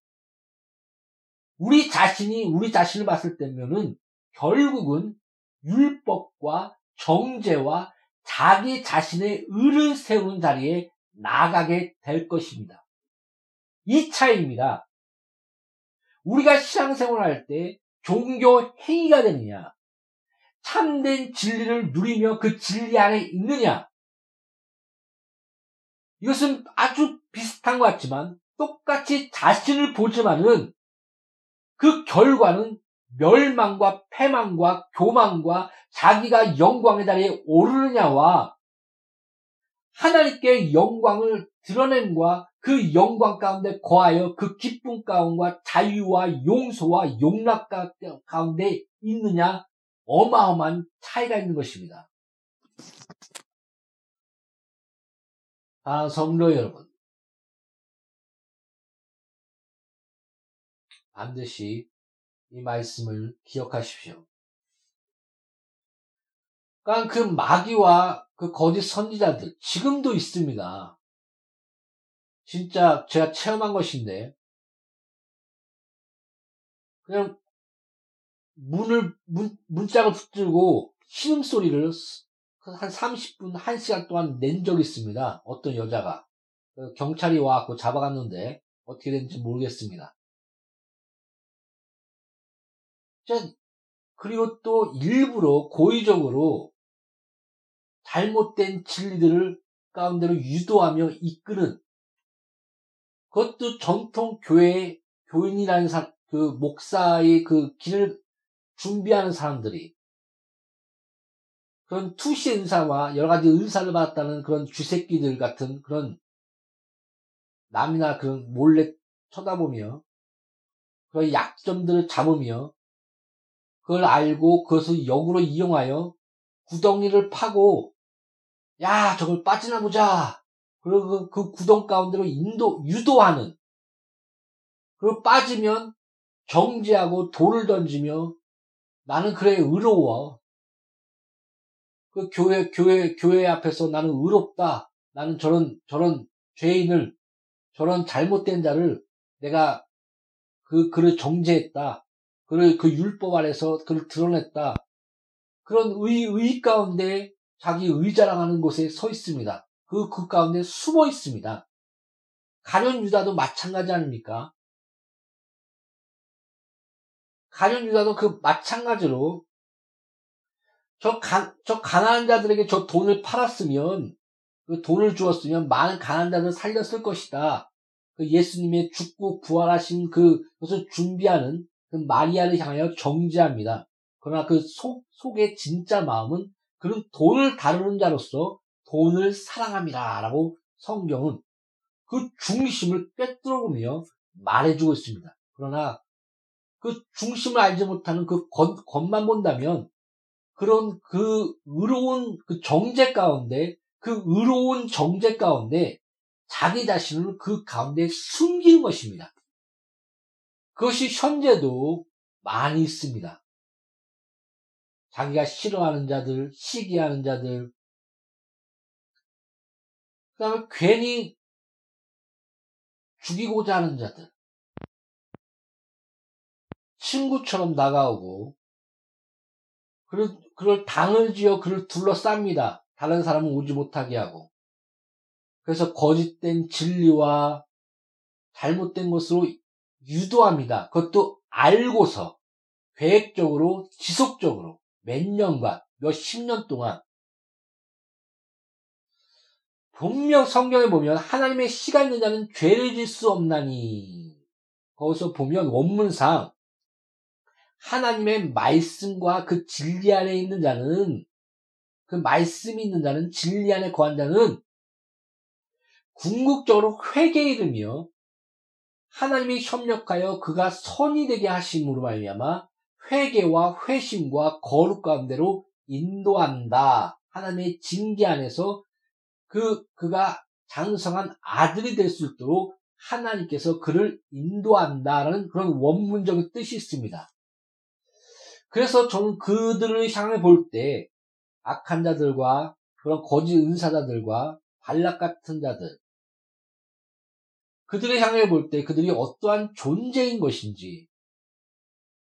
우리 자신이 우리 자신을 봤을 때면은 결국은 율법과 정죄와 자기 자신의 의를 세우는 자리에 나가게 될 것입니다. 이 차이입니다. 우리가 신앙생활 할 때 종교 행위가 되느냐, 참된 진리를 누리며 그 진리 안에 있느냐, 이것은 아주 비슷한 것 같지만 똑같이 자신을 보지만은 그 결과는 멸망과 패망과 교망과 자기가 영광의 자리에 오르느냐와 하나님께 영광을 드러냄과 그 영광 가운데 거하여 그 기쁨 가운데 자유와 용서와 용납 가운데 있느냐 어마어마한 차이가 있는 것입니다. 아, 성도 여러분. 반드시 이 말씀을 기억하십시오. 그러니까 그 마귀와 그 거짓 선지자들 지금도 있습니다. 진짜 제가 체험한 것인데 그냥 문을 문, 문짝을 붙들고 신음 소리를 한 30분, 1시간 동안 낸 적이 있습니다. 어떤 여자가 그 경찰이 와갖고 잡아갔는데 어떻게 됐는지 모르겠습니다. 그리고 또 일부러 고의적으로 잘못된 진리들을 가운데로 유도하며 이끄는 그것도 전통 교회 교인이라는 사, 그 목사의 그 길을 준비하는 사람들이 그런 투시 은사와 여러 가지 은사를 받았다는 그런 쥐새끼들 같은 그런 남이나 그런 몰래 쳐다보며 그런 약점들을 잡으며 그걸 알고 그것을 역으로 이용하여 구덩이를 파고 야, 저걸 빠지나 보자. 그리고 그, 그 구덩 가운데로 인도, 유도하는. 그리고 빠지면 정지하고 돌을 던지며 나는 그래 의로워. 그 교회, 교회, 교회 앞에서 나는 의롭다. 나는 저런, 저런 죄인을, 저런 잘못된 자를 내가 그, 그를 정죄했다. 그를 그 율법 아래서 그를 드러냈다. 그런 의, 의 가운데 자기 의자랑하는 곳에 서 있습니다. 그, 그 가운데 숨어 있습니다. 가련 유다도 마찬가지 아닙니까? 가련 유다도 그 마찬가지로 저, 가, 저 가난한 자들에게 저 돈을 팔았으면 그 돈을 주었으면 많은 가난한 자들을 살렸을 것이다. 그 예수님의 죽고 부활하신 그것을 준비하는 그 마리아를 향하여 정죄합니다. 그러나 그 속, 속의 진짜 마음은 그는 돈을 다루는 자로서 돈을 사랑합니다. 라고 성경은 그 중심을 꿰뚫어 보며 말해주고 있습니다. 그러나 그 중심을 알지 못하는 그 겉, 겉만 본다면 그런 그 의로운 그 정제 가운데 그 의로운 정제 가운데 자기 자신을 그 가운데 숨기는 것입니다. 그것이 현재도 많이 있습니다. 자기가 싫어하는 자들, 시기하는 자들, 그 다음에 괜히 죽이고자 하는 자들, 친구처럼 다가오고, 그를, 그를 당을 지어 그를 둘러쌉니다. 다른 사람은 오지 못하게 하고. 그래서 거짓된 진리와 잘못된 것으로 유도합니다. 그것도 알고서 계획적으로 지속적으로 몇 년간 몇 십 년 동안 분명 성경에 보면 하나님의 시가 있는 자는 죄를 질 수 없나니 거기서 보면 원문상 하나님의 말씀과 그 진리 안에 있는 자는 그 말씀이 있는 자는 진리 안에 거한 자는 궁극적으로 회개에 이르며 하나님이 협력하여 그가 선이 되게 하심으로 말미암아 회개와 회심과 거룩 가운데로 인도한다. 하나님의 징계 안에서 그 그가 장성한 아들이 될 수 있도록 하나님께서 그를 인도한다라는 그런 원문적인 뜻이 있습니다. 그래서 저는 그들을 향해 볼 때 악한 자들과 그런 거짓 은사자들과 발락 같은 자들 그들을 향해 볼 때 그들이 어떠한 존재인 것인지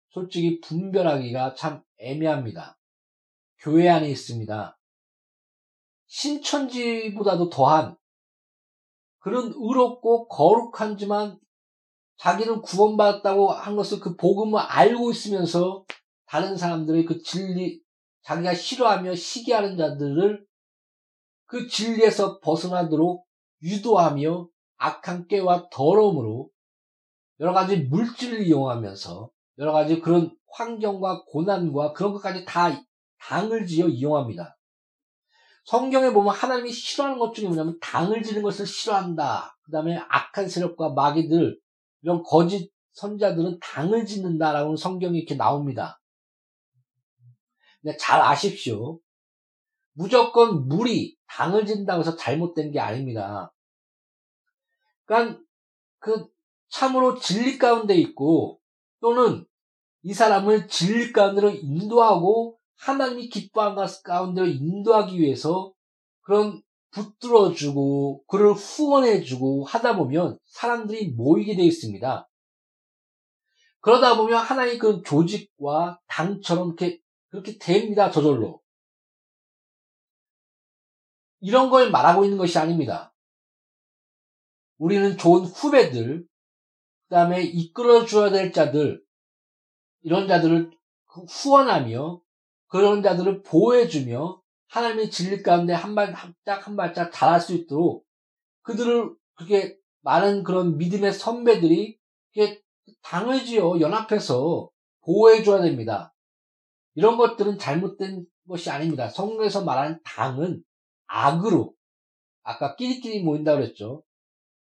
솔직히 분별하기가 참 애매합니다. 교회 안에 있습니다. 신천지보다도 더한 그런 의롭고 거룩한지만 자기는 구원받았다고 한 것을 그 복음을 알고 있으면서 다른 사람들의 그 진리, 자기가 싫어하며 시기하는 자들을 그 진리에서 벗어나도록 유도하며 악한 깨와 더러움으로 여러 가지 물질을 이용하면서 여러 가지 그런 환경과 고난과 그런 것까지 다 당을 지어 이용합니다. 성경에 보면 하나님이 싫어하는 것 중에 뭐냐면 당을 지는 것을 싫어한다. 그 다음에 악한 세력과 마귀들, 이런 거짓 선자들은 당을 짓는다라고 성경이 이렇게 나옵니다. 잘 아십시오. 무조건 물이 당을 짓는다고 해서 잘못된 게 아닙니다. 그러니까 그 참으로 진리 가운데 있고 또는 이 사람을 진리 가운데로 인도하고 하나님이 기뻐하는 것 가운데로 인도하기 위해서 그런 붙들어주고 그를 후원해주고 하다 보면 사람들이 모이게 되어 있습니다. 그러다 보면 하나의 그 조직과 당처럼 이렇게 그렇게 됩니다. 저절로. 이런 걸 말하고 있는 것이 아닙니다. 우리는 좋은 후배들, 그 다음에 이끌어 줘야 될 자들, 이런 자들을 후원하며 그런 자들을 보호해주며 하나님의 진리 가운데 한 발짝 한 발짝 잘할 수 있도록 그들을 그렇게 많은 그런 믿음의 선배들이 당을 지어 연합해서 보호해줘야 됩니다. 이런 것들은 잘못된 것이 아닙니다. 성경에서 말하는 당은 악으로 아까 끼리끼리 모인다고 그랬죠.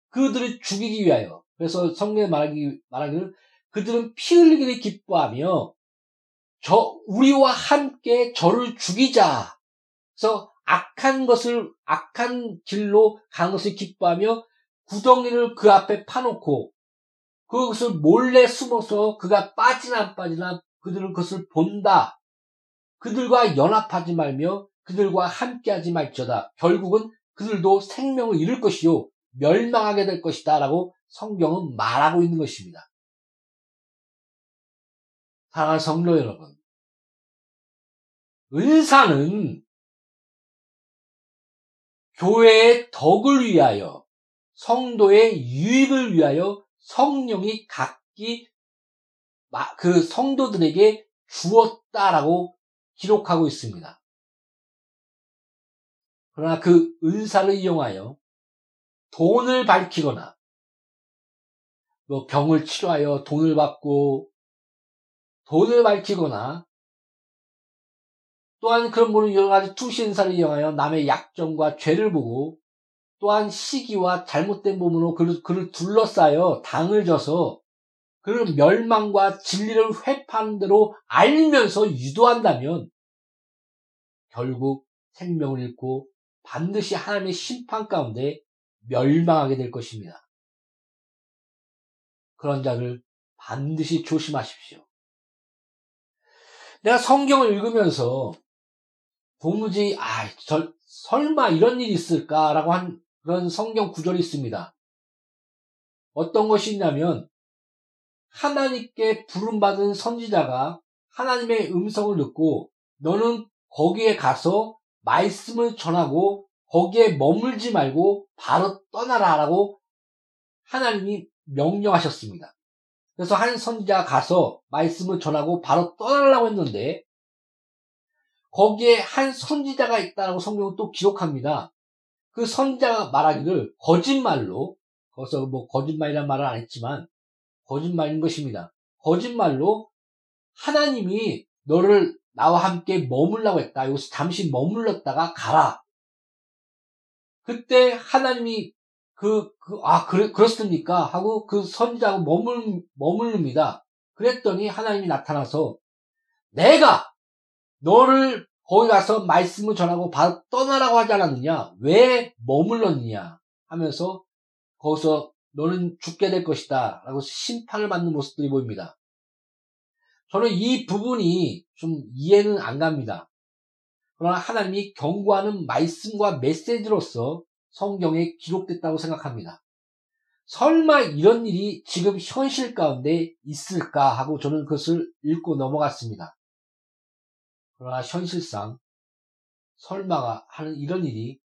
그들을 죽이기 위하여. 그래서 성경에 말하기, 말하기를 그들은 피 흘리기를 기뻐하며 저, 우리와 함께 저를 죽이자. 그래서 악한 것을, 악한 길로 간 것을 기뻐하며 구덩이를 그 앞에 파놓고 그것을 몰래 숨어서 그가 빠지나 안 빠지나 그들은 그것을 본다. 그들과 연합하지 말며 그들과 함께하지 말지어다. 결국은 그들도 생명을 잃을 것이요. 멸망하게 될 것이다. 라고 성경은 말하고 있는 것입니다. 사랑하는 성도 여러분. 은사는 교회의 덕을 위하여 성도의 유익을 위하여 성령이 각기 그 성도들에게 주었다라고 기록하고 있습니다. 그러나 그 은사를 이용하여 돈을 밝히거나 뭐 병을 치료하여 돈을 받고 돈을 밝히거나 또한 그런 분은 여러 가지 투신사를 이용하여 남의 약점과 죄를 보고 또한 시기와 잘못된 부분으로 그를, 그를 둘러싸여 당을 져서 그를 멸망과 진리를 회파하는 대로 알면서 유도한다면 결국 생명을 잃고 반드시 하나님의 심판 가운데 멸망하게 될 것입니다. 그런 자를 반드시 조심하십시오. 내가 성경을 읽으면서 도무지 아, 절, 설마 이런 일이 있을까라고 한 그런 성경 구절이 있습니다. 어떤 것이 있냐면 하나님께 부름받은 선지자가 하나님의 음성을 듣고 너는 거기에 가서 말씀을 전하고 거기에 머물지 말고 바로 떠나라 라고 하나님이 명령하셨습니다. 그래서 한 선지자가 가서 말씀을 전하고 바로 떠나려고 했는데 거기에 한 선지자가 있다라고 성경은 또 기록합니다. 그 선지자가 말하기를 거짓말로 거기서 뭐 거짓말이란 말을 안 했지만 거짓말인 것입니다. 거짓말로 하나님이 너를 나와 함께 머물라고 했다. 여기서 잠시 머물렀다가 가라. 그때 하나님이 그, 그, 아, 그래, 그렇습니까? 하고 그 선지자하고 머물, 머물릅니다. 그랬더니 하나님이 나타나서 내가 너를 거기 가서 말씀을 전하고 바로 떠나라고 하지 않았느냐? 왜 머물렀느냐? 하면서 거기서 너는 죽게 될 것이다. 라고 심판을 받는 모습들이 보입니다. 저는 이 부분이 좀 이해는 안 갑니다. 그러나 하나님이 경고하는 말씀과 메시지로서 성경에 기록됐다고 생각합니다. 설마 이런 일이 지금 현실 가운데 있을까 하고 저는 그것을 읽고 넘어갔습니다. 그러나 현실상 설마가 하는 이런 일이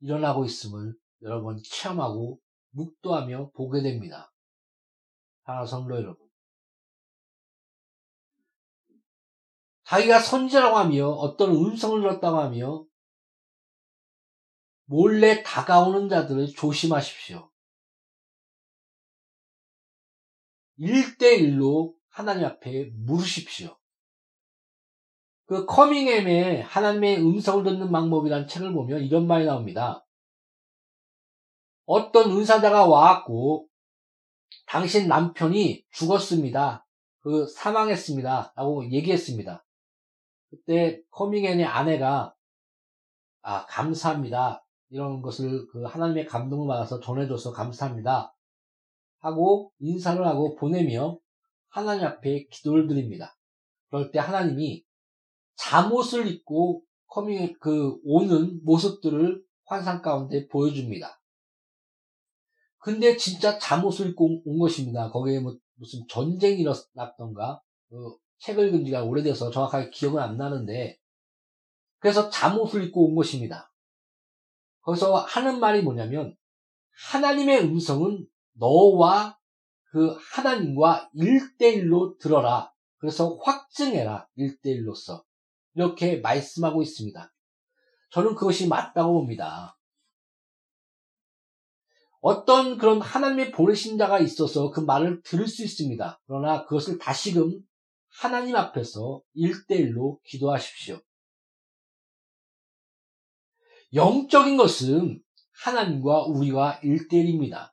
일어나고 있음을 여러분 체험하고 묵도하며 보게 됩니다. 하나 성도 여러분. 자기가 선지라고 하며 어떤 음성을 들었다고 하며 몰래 다가오는 자들을 조심하십시오. 1대1로 하나님 앞에 물으십시오. 그 커밍엠의 하나님의 음성을 듣는 방법이라는 책을 보면 이런 말이 나옵니다. 어떤 은사자가 와갖고 당신 남편이 죽었습니다. 그 사망했습니다. 라고 얘기했습니다. 그때 커밍앤의 아내가 아 감사합니다. 이런 것을 그 하나님의 감동을 받아서 전해줘서 감사합니다. 하고 인사를 하고 보내며 하나님 앞에 기도를 드립니다. 그럴 때 하나님이 잠옷을 입고 커밍 그 오는 모습들을 환상 가운데 보여줍니다. 근데 진짜 잠옷을 입고 온 것입니다. 거기에 뭐 무슨 전쟁이 일어났던가 그 책을 읽은 지가 오래돼서 정확하게 기억은 안 나는데 그래서 잠옷을 입고 온 것입니다. 거기서 하는 말이 뭐냐면 하나님의 음성은 너와 그 하나님과 일대일로 들어라. 그래서 확증해라. 일대일로서. 이렇게 말씀하고 있습니다. 저는 그것이 맞다고 봅니다. 어떤 그런 하나님의 보내신 자가 있어서 그 말을 들을 수 있습니다. 그러나 그것을 다시금 하나님 앞에서 일대일로 기도하십시오. 영적인 것은 하나님과 우리와 일대일입니다.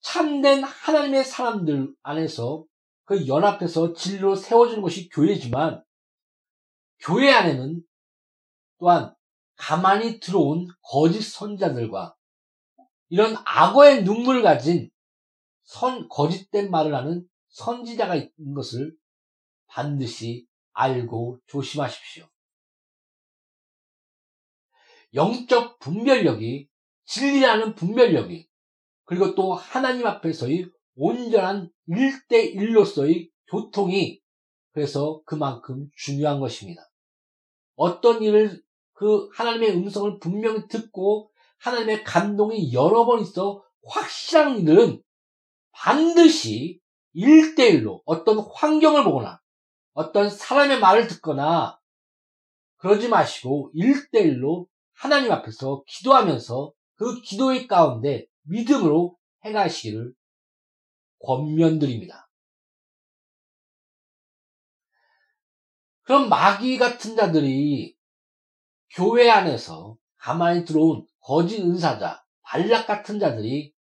참된 하나님의 사람들 안에서 그 연합해서 진리로 세워주는 것이 교회지만 교회 안에는 또한 가만히 들어온 거짓 선자들과 이런 악어의 눈물 가진 선, 거짓된 말을 하는 선지자가 있는 것을 반드시 알고 조심하십시오. 영적 분별력이 진리라는 분별력이 그리고 또 하나님 앞에서의 온전한 일대일로서의 교통이 그래서 그만큼 중요한 것입니다. 어떤 일을 그 하나님의 음성을 분명히 듣고 하나님의 감동이 여러 번 있어 확실한 일은 반드시 일대일로 어떤 환경을 보거나 어떤 사람의 말을 듣거나 그러지 마시고 일대일로 하나님 앞에서 기도하면서 그 기도의 가운데 믿음으로 행하시기를 권면드립니다. 그럼 마귀 같은 자들이 교회 안에서 가만히 들어온 거짓 은사자, 반락 같은 자들이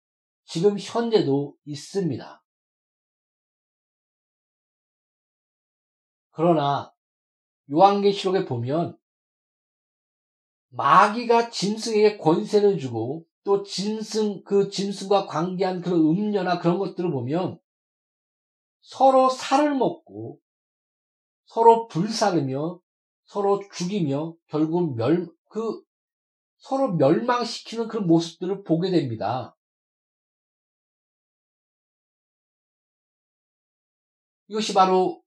지금 현재도 있습니다. 그러나 요한계시록에 보면 마귀가 짐승에게 권세를 주고 또 짐승 그 짐승과 관계한 그런 음녀나 그런 것들을 보면 서로 살을 먹고 서로 불사르며 서로 죽이며 결국 멸 그 서로 멸망시키는 그런 모습들을 보게 됩니다. 이것이 바로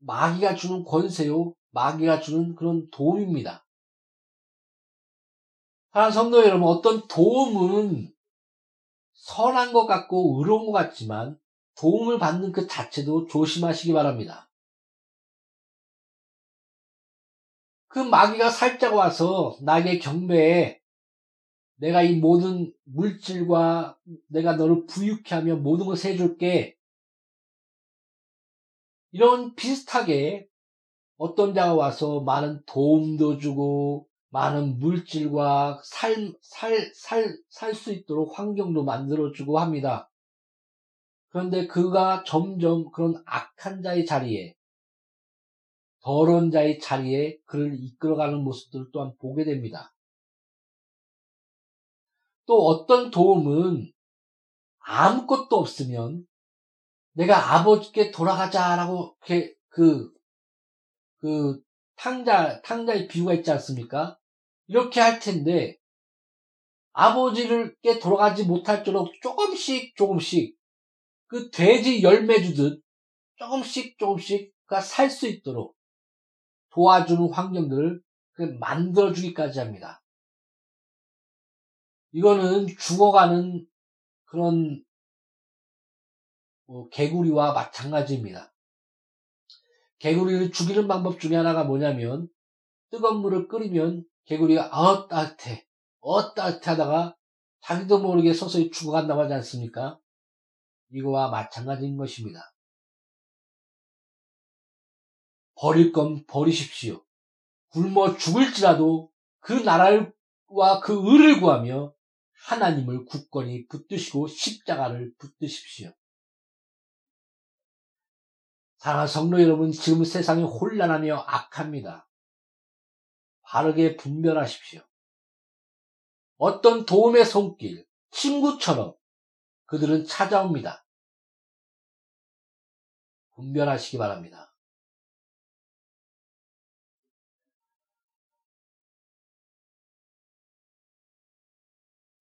마귀가 주는 권세요. 마귀가 주는 그런 도움입니다. 사랑하는 성도 여러분, 어떤 도움은 선한 것 같고 의로운 것 같지만 도움을 받는 그 자체도 조심하시기 바랍니다. 그 마귀가 살짝 와서 나에게 경배해 내가 이 모든 물질과 내가 너를 부유케 하며 모든 것을 해줄게. 이런 비슷하게 어떤 자가 와서 많은 도움도 주고 많은 물질과 살, 살, 살, 살 수 있도록 환경도 만들어주고 합니다. 그런데 그가 점점 그런 악한 자의 자리에, 더러운 자의 자리에 그를 이끌어가는 모습들을 또한 보게 됩니다. 또 어떤 도움은 아무것도 없으면 내가 아버지께 돌아가자라고 그, 그 탕자, 탕자의 비유가 있지 않습니까? 이렇게 할 텐데 아버지를께 돌아가지 못할 줄로 조금씩 조금씩 그 돼지 열매 주듯 조금씩 조금씩 살 수 있도록 도와주는 환경들을 만들어주기까지 합니다. 이거는 죽어가는 그런 뭐 개구리와 마찬가지입니다. 개구리를 죽이는 방법 중에 하나가 뭐냐면 뜨거운 물을 끓이면 개구리가 어 따뜻해 어 따뜻해 하다가 자기도 모르게 서서히 죽어간다고 하지 않습니까? 이거와 마찬가지인 것입니다. 버릴 건 버리십시오. 굶어 죽을지라도 그 나라와 그 의를 구하며 하나님을 굳건히 붙드시고 십자가를 붙드십시오. 사랑하는 성도 여러분, 지금 세상이 혼란하며 악합니다. 바르게 분별하십시오. 어떤 도움의 손길, 친구처럼 그들은 찾아옵니다. 분별하시기 바랍니다.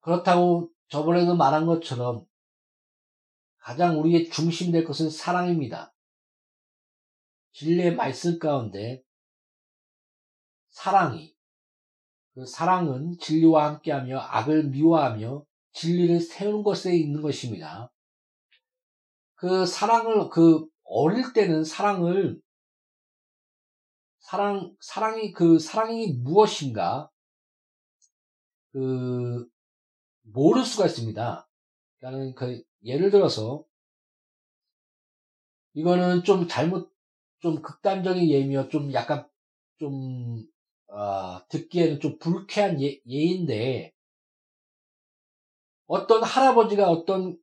그렇다고 저번에도 말한 것처럼 가장 우리의 중심 될 것은 사랑입니다. 진리의 말씀 가운데 사랑이 그 사랑은 진리와 함께하며 악을 미워하며 진리를 세우는 것에 있는 것입니다. 그 사랑을 그 어릴 때는 사랑을 사랑 사랑이 그 사랑이 무엇인가 그 모를 수가 있습니다. 그러니까 그 예를 들어서 이거는 좀 잘못 좀 극단적인 예이며 좀 약간 좀 어, 듣기에는 좀 불쾌한 예, 예인데 어떤 할아버지가 어떤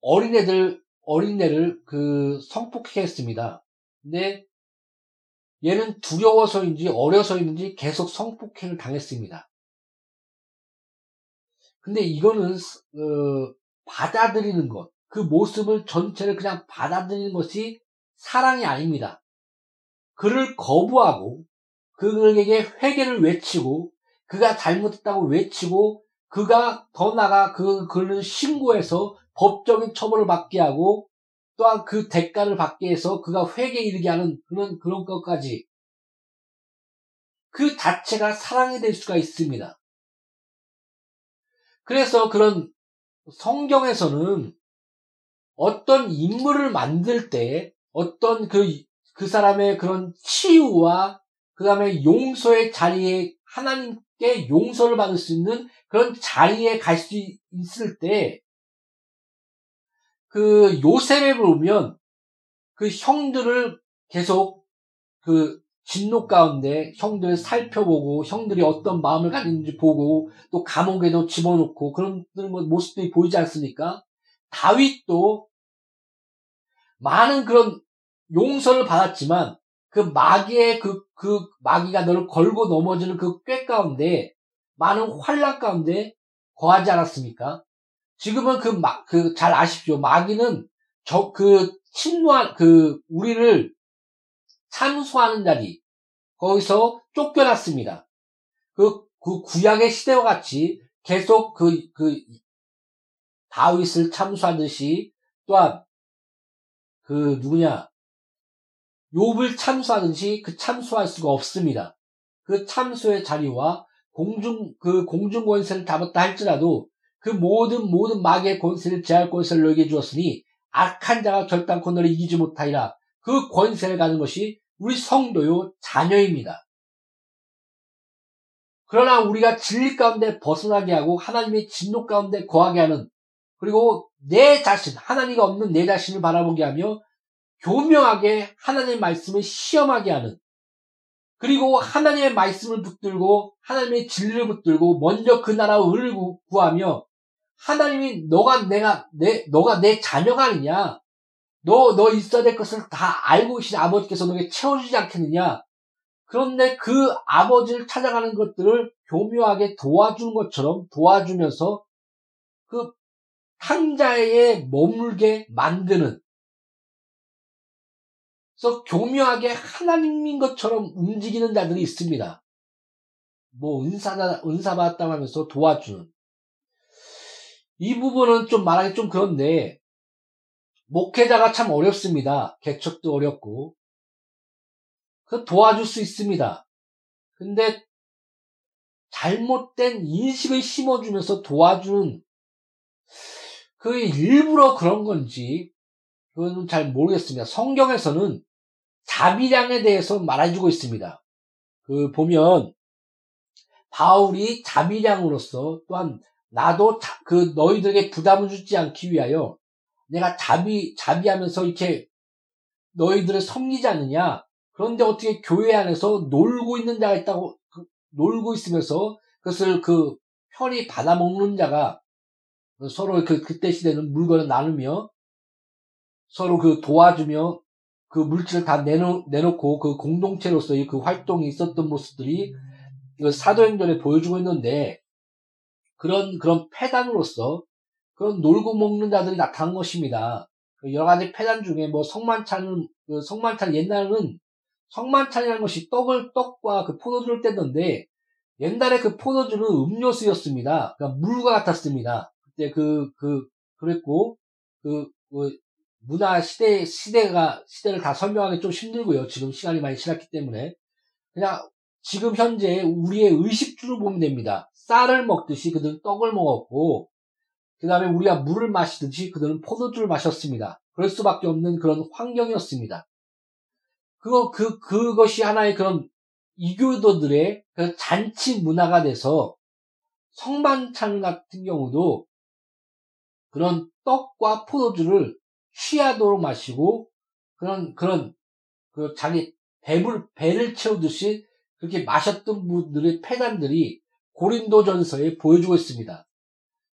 어린애들 어린애를 그 성폭행했습니다. 근데 얘는 두려워서인지 어려서인지 계속 성폭행을 당했습니다. 근데 이거는 어, 받아들이는 것, 그 모습을 전체를 그냥 받아들이는 것이 사랑이 아닙니다. 그를 거부하고 그에게 회개를 외치고 그가 잘못했다고 외치고 그가 더 나가 그 그를 신고해서 법적인 처벌을 받게 하고 또한 그 대가를 받게 해서 그가 회개에 이르게 하는 그런 그런 것까지 그 자체가 사랑이 될 수가 있습니다. 그래서 그런 성경에서는 어떤 인물을 만들 때 어떤 그, 그 사람의 그런 치유와 그 다음에 용서의 자리에 하나님께 용서를 받을 수 있는 그런 자리에 갈 수 있을 때, 그 요셉에 보면 그 형들을 계속 그 진노 가운데 형들을 살펴보고 형들이 어떤 마음을 가지는지 보고 또 감옥에도 집어넣고 그런 모습들이 보이지 않습니까? 다윗도 많은 그런 용서를 받았지만 그 마귀의 그, 그 마귀가 너를 걸고 넘어지는 그 꾀 가운데 많은 환란 가운데 거하지 않았습니까? 지금은 그 마, 그, 잘 아십시오. 마귀는 저, 그, 침노한, 그, 우리를 참수하는 자리, 거기서 쫓겨났습니다. 그, 그 구약의 시대와 같이 계속 그, 그, 다윗을 참수하듯이 또한 그 누구냐 욥을 참수하듯이 그 참수할 수가 없습니다. 그 참수의 자리와 공중 그 공중 권세를 잡았다 할지라도 그 모든 모든 마귀의 권세를 제할 권세를 너에게 주었으니 악한 자가 결단코 너를 이기지 못하리라. 그 권세를 가는 것이 우리 성도요 자녀입니다. 그러나 우리가 진리 가운데 벗어나게 하고 하나님의 진노 가운데 거하게 하는 그리고 내 자신 하나님이 없는 내 자신을 바라보게 하며 교명하게 하나님의 말씀을 시험하게 하는 그리고 하나님의 말씀을 붙들고 하나님의 진리를 붙들고 먼저 그 나라의 의를 구하며 하나님이 너가 내가 내 너가 내 자녀가 아니냐 너 너 있어야 될 것을 다 알고 계신 아버지께서 너에게 채워주지 않겠느냐? 그런데 그 아버지를 찾아가는 것들을 교묘하게 도와주는 것처럼 도와주면서 그 탕자에 머물게 만드는 그래서 교묘하게 하나님인 것처럼 움직이는 자들이 있습니다. 뭐 은사다 은사 받았다고 하면서 도와주는. 이 부분은 좀 말하기 좀 그런데 목회자가 참 어렵습니다. 개척도 어렵고 그 도와줄 수 있습니다. 근데 잘못된 인식을 심어주면서 도와주는 그 일부러 그런 건지 그건 잘 모르겠습니다. 성경에서는 자비량에 대해서 말해주고 있습니다. 그 보면 바울이 자비량으로서 또한 나도 자, 그 너희들에게 부담을 주지 않기 위하여 내가 자비 자비하면서 이렇게 너희들을 섬기지 않느냐. 그런데 어떻게 교회 안에서 놀고 있는 자가 있다고 그, 놀고 있으면서 그것을 그 편히 받아먹는 자가 서로 그 그때 시대는 물건을 나누며 서로 그 도와주며 그 물질을 다 내놓, 내놓고 그 공동체로서의 그 활동이 있었던 모습들이 사도행전에 보여주고 있는데 그런 그런 폐단으로서 그런 놀고 먹는 자들이 나타난 것입니다. 그 여러 가지 폐단 중에 뭐 성만찬은 그 성만찬 옛날에는 성만찬이라는 것이 떡을 떡과 그 포도주를 떼던데 옛날에 그 포도주는 음료수였습니다. 그러니까 물과 같았습니다. 그때 그, 그, 그 랬고, 그, 그 문화 시대, 시대가, 시대를 다 설명하기 좀 힘들고요. 지금 시간이 많이 지났기 때문에. 그냥 지금 현재 우리의 의식주를 보면 됩니다. 쌀을 먹듯이 그들은 떡을 먹었고, 그 다음에 우리가 물을 마시듯이 그들은 포도주를 마셨습니다. 그럴 수밖에 없는 그런 환경이었습니다. 그거, 그, 그것이 하나의 그런 이교도들의 그 잔치 문화가 돼서 성만찬 같은 경우도 그런 떡과 포도주를 취하도록 마시고 그런 그런 그 자기 배불 배를 채우듯이 그렇게 마셨던 분들의 폐단들이 고린도전서에 보여주고 있습니다.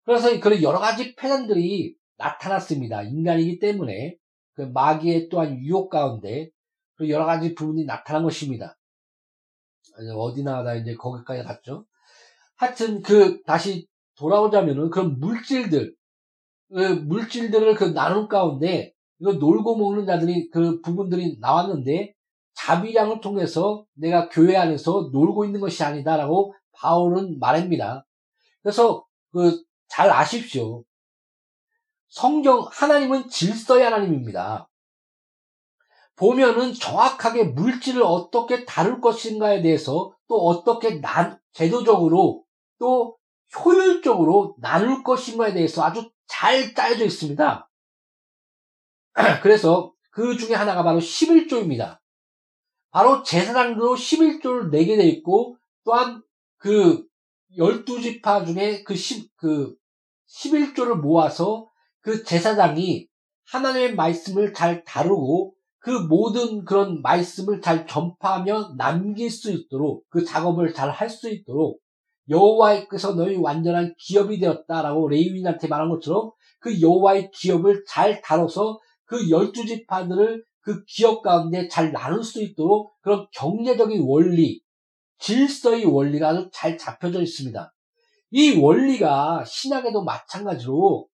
그래서 그런 여러 가지 폐단들이 나타났습니다. 인간이기 때문에 그 마귀의 또한 유혹 가운데 그 여러 가지 부분이 나타난 것입니다. 어디 나가다 이제 거기까지 갔죠. 하여튼 그 다시 돌아오자면은 그런 물질들 그 물질들을 그 나눔 가운데 이거 놀고 먹는 자들이 그 부분들이 나왔는데 자비량을 통해서 내가 교회 안에서 놀고 있는 것이 아니다라고 바울은 말합니다. 그래서 그 잘 아십시오. 성경 하나님은 질서의 하나님입니다. 보면은 정확하게 물질을 어떻게 다룰 것인가에 대해서 또 어떻게 난 제도적으로 또 효율적으로 나눌 것인가에 대해서 아주 잘 짜여져 있습니다. 그래서 그 중에 하나가 바로 11조입니다. 바로 제사장도 11조를 내게 되어 있고 또한 그 12지파 중에 그, 10, 그 11조를 모아서 그 제사장이 하나님의 말씀을 잘 다루고 그 모든 그런 말씀을 잘 전파하며 남길 수 있도록 그 작업을 잘 할 수 있도록 여호와께서 너희 완전한 기업이 되었다라고 레이윈한테 말한 것처럼 그 여호와의 기업을 잘 다뤄서 그 열두 지파들을 그 기업 가운데 잘 나눌 수 있도록 그런 경제적인 원리, 질서의 원리가 아주 잘 잡혀져 있습니다. 이 원리가 신학에도 마찬가지로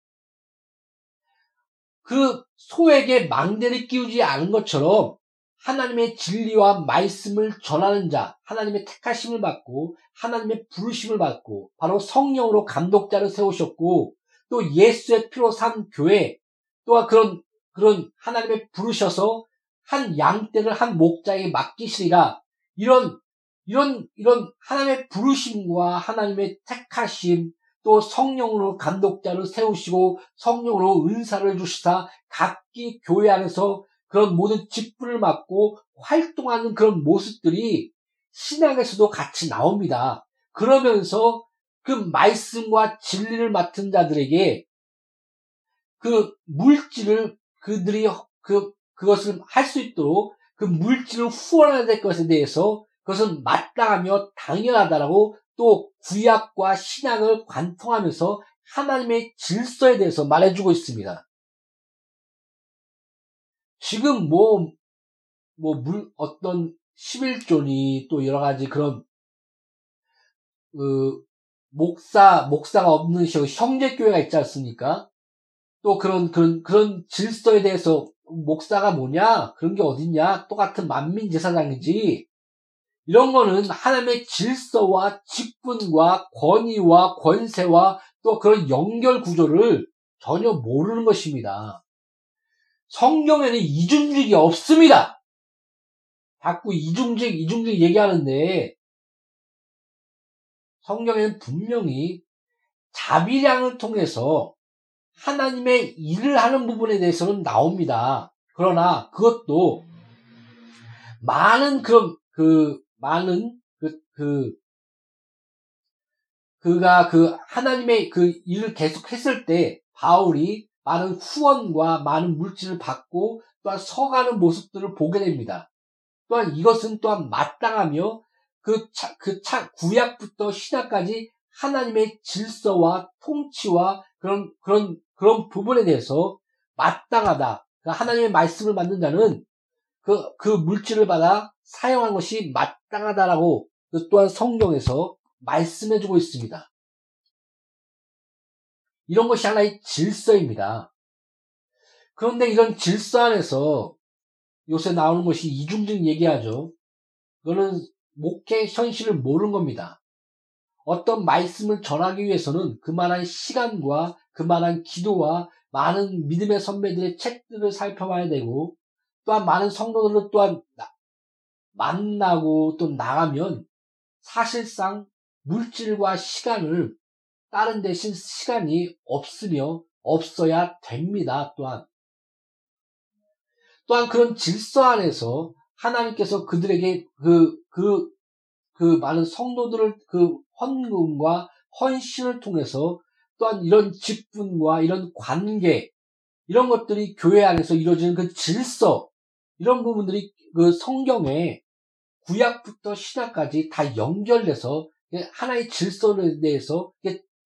그 소에게 망대를 끼우지 않은 것처럼 하나님의 진리와 말씀을 전하는 자, 하나님의 택하심을 받고 하나님의 부르심을 받고 바로 성령으로 감독자를 세우셨고 또 예수의 피로 산 교회 또한 그런 그런 하나님의 부르셔서 한 양떼를 한 목자에게 맡기시리라. 이런 이런 이런 하나님의 부르심과 하나님의 택하심 또 성령으로 감독자를 세우시고 성령으로 은사를 주시사 각기 교회 안에서 그런 모든 직분을 맡고 활동하는 그런 모습들이 신앙에서도 같이 나옵니다. 그러면서 그 말씀과 진리를 맡은 자들에게 그 물질을 그들이 그 그것을 할 수 있도록 그 물질을 후원해야 될 것에 대해서 그것은 마땅하며 당연하다라고 또 구약과 신앙을 관통하면서 하나님의 질서에 대해서 말해주고 있습니다. 지금 뭐, 뭐, 물, 어떤 11조니 또 여러 가지 그런, 그, 목사, 목사가 없는 형제교회가 있지 않습니까? 또 그런, 그런, 그런 질서에 대해서 목사가 뭐냐? 그런 게 어딨냐? 똑같은 만민제사장이지. 이런 거는 하나님의 질서와 직분과 권위와 권세와 또 그런 연결 구조를 전혀 모르는 것입니다. 성경에는 이중직이 없습니다. 자꾸 이중직, 이중직 얘기하는데 성경에는 분명히 자비량을 통해서 하나님의 일을 하는 부분에 대해서는 나옵니다. 그러나 그것도 많은 그런 그 많은 그, 그, 그가 그 하나님의 그 일을 계속 했을 때 바울이 많은 후원과 많은 물질을 받고 또한 서가는 모습들을 보게 됩니다. 또한 이것은 또한 마땅하며 그 차, 그 차, 구약부터 신약까지 하나님의 질서와 통치와 그런, 그런, 그런 부분에 대해서 마땅하다. 그 하나님의 말씀을 받는 자는 그, 그 물질을 받아 사용한 것이 마땅하다라고 그 또한 성경에서 말씀해주고 있습니다. 이런 것이 하나의 질서입니다. 그런데 이런 질서 안에서 요새 나오는 것이 이중적 얘기하죠. 그거는 목회 현실을 모르는 겁니다. 어떤 말씀을 전하기 위해서는 그만한 시간과 그만한 기도와 많은 믿음의 선배들의 책들을 살펴봐야 되고 또한 많은 성도들을 또한 만나고 또 나가면 사실상 물질과 시간을 다른 대신 시간이 없으며 없어야 됩니다. 또한 또한 그런 질서 안에서 하나님께서 그들에게 그, 그, 그 많은 성도들을 그 헌금과 헌신을 통해서 또한 이런 직분과 이런 관계, 이런 것들이 교회 안에서 이루어지는 그 질서, 이런 부분들이 그 성경에 구약부터 신약까지 다 연결돼서 하나의 질서에 대해서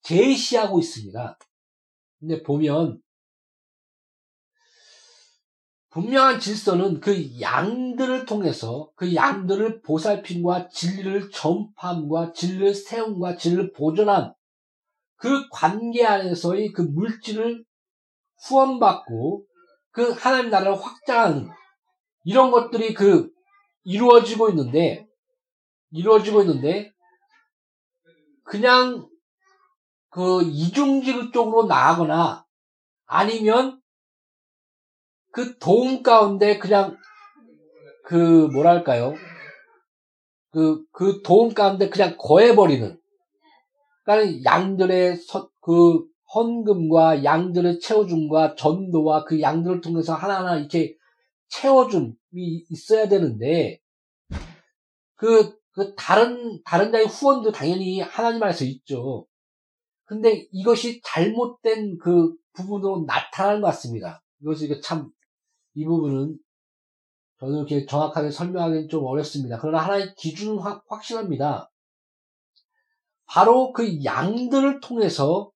제시하고 있습니다. 근데 보면 분명한 질서는 그 양들을 통해서 그 양들을 보살핌과 진리를 전파함과 진리를 세움과 진리를 보존한 그 관계 안에서의 그 물질을 후원받고 그 하나님 나라를 확장하는 이런 것들이 그 이루어지고 있는데, 이루어지고 있는데, 그냥 그 이중직 쪽으로 나가거나 아니면 그 도움 가운데 그냥 그 뭐랄까요? 그, 그 도움 가운데 그냥 거해버리는. 그러니까 양들의 서, 그 헌금과 양들의 채워줌과 전도와 그 양들을 통해서 하나하나 이렇게 채워줌이 있어야 되는데, 그, 그 다른, 다른 자의 후원도 당연히 하나님 안에서 있죠. 근데 이것이 잘못된 그 부분으로 나타나는 것 같습니다. 이것이 참, 이 부분은 저는 이렇게 정확하게 설명하기는 좀 어렵습니다. 그러나 하나의 기준은 확, 확실합니다. 바로 그 양들을 통해서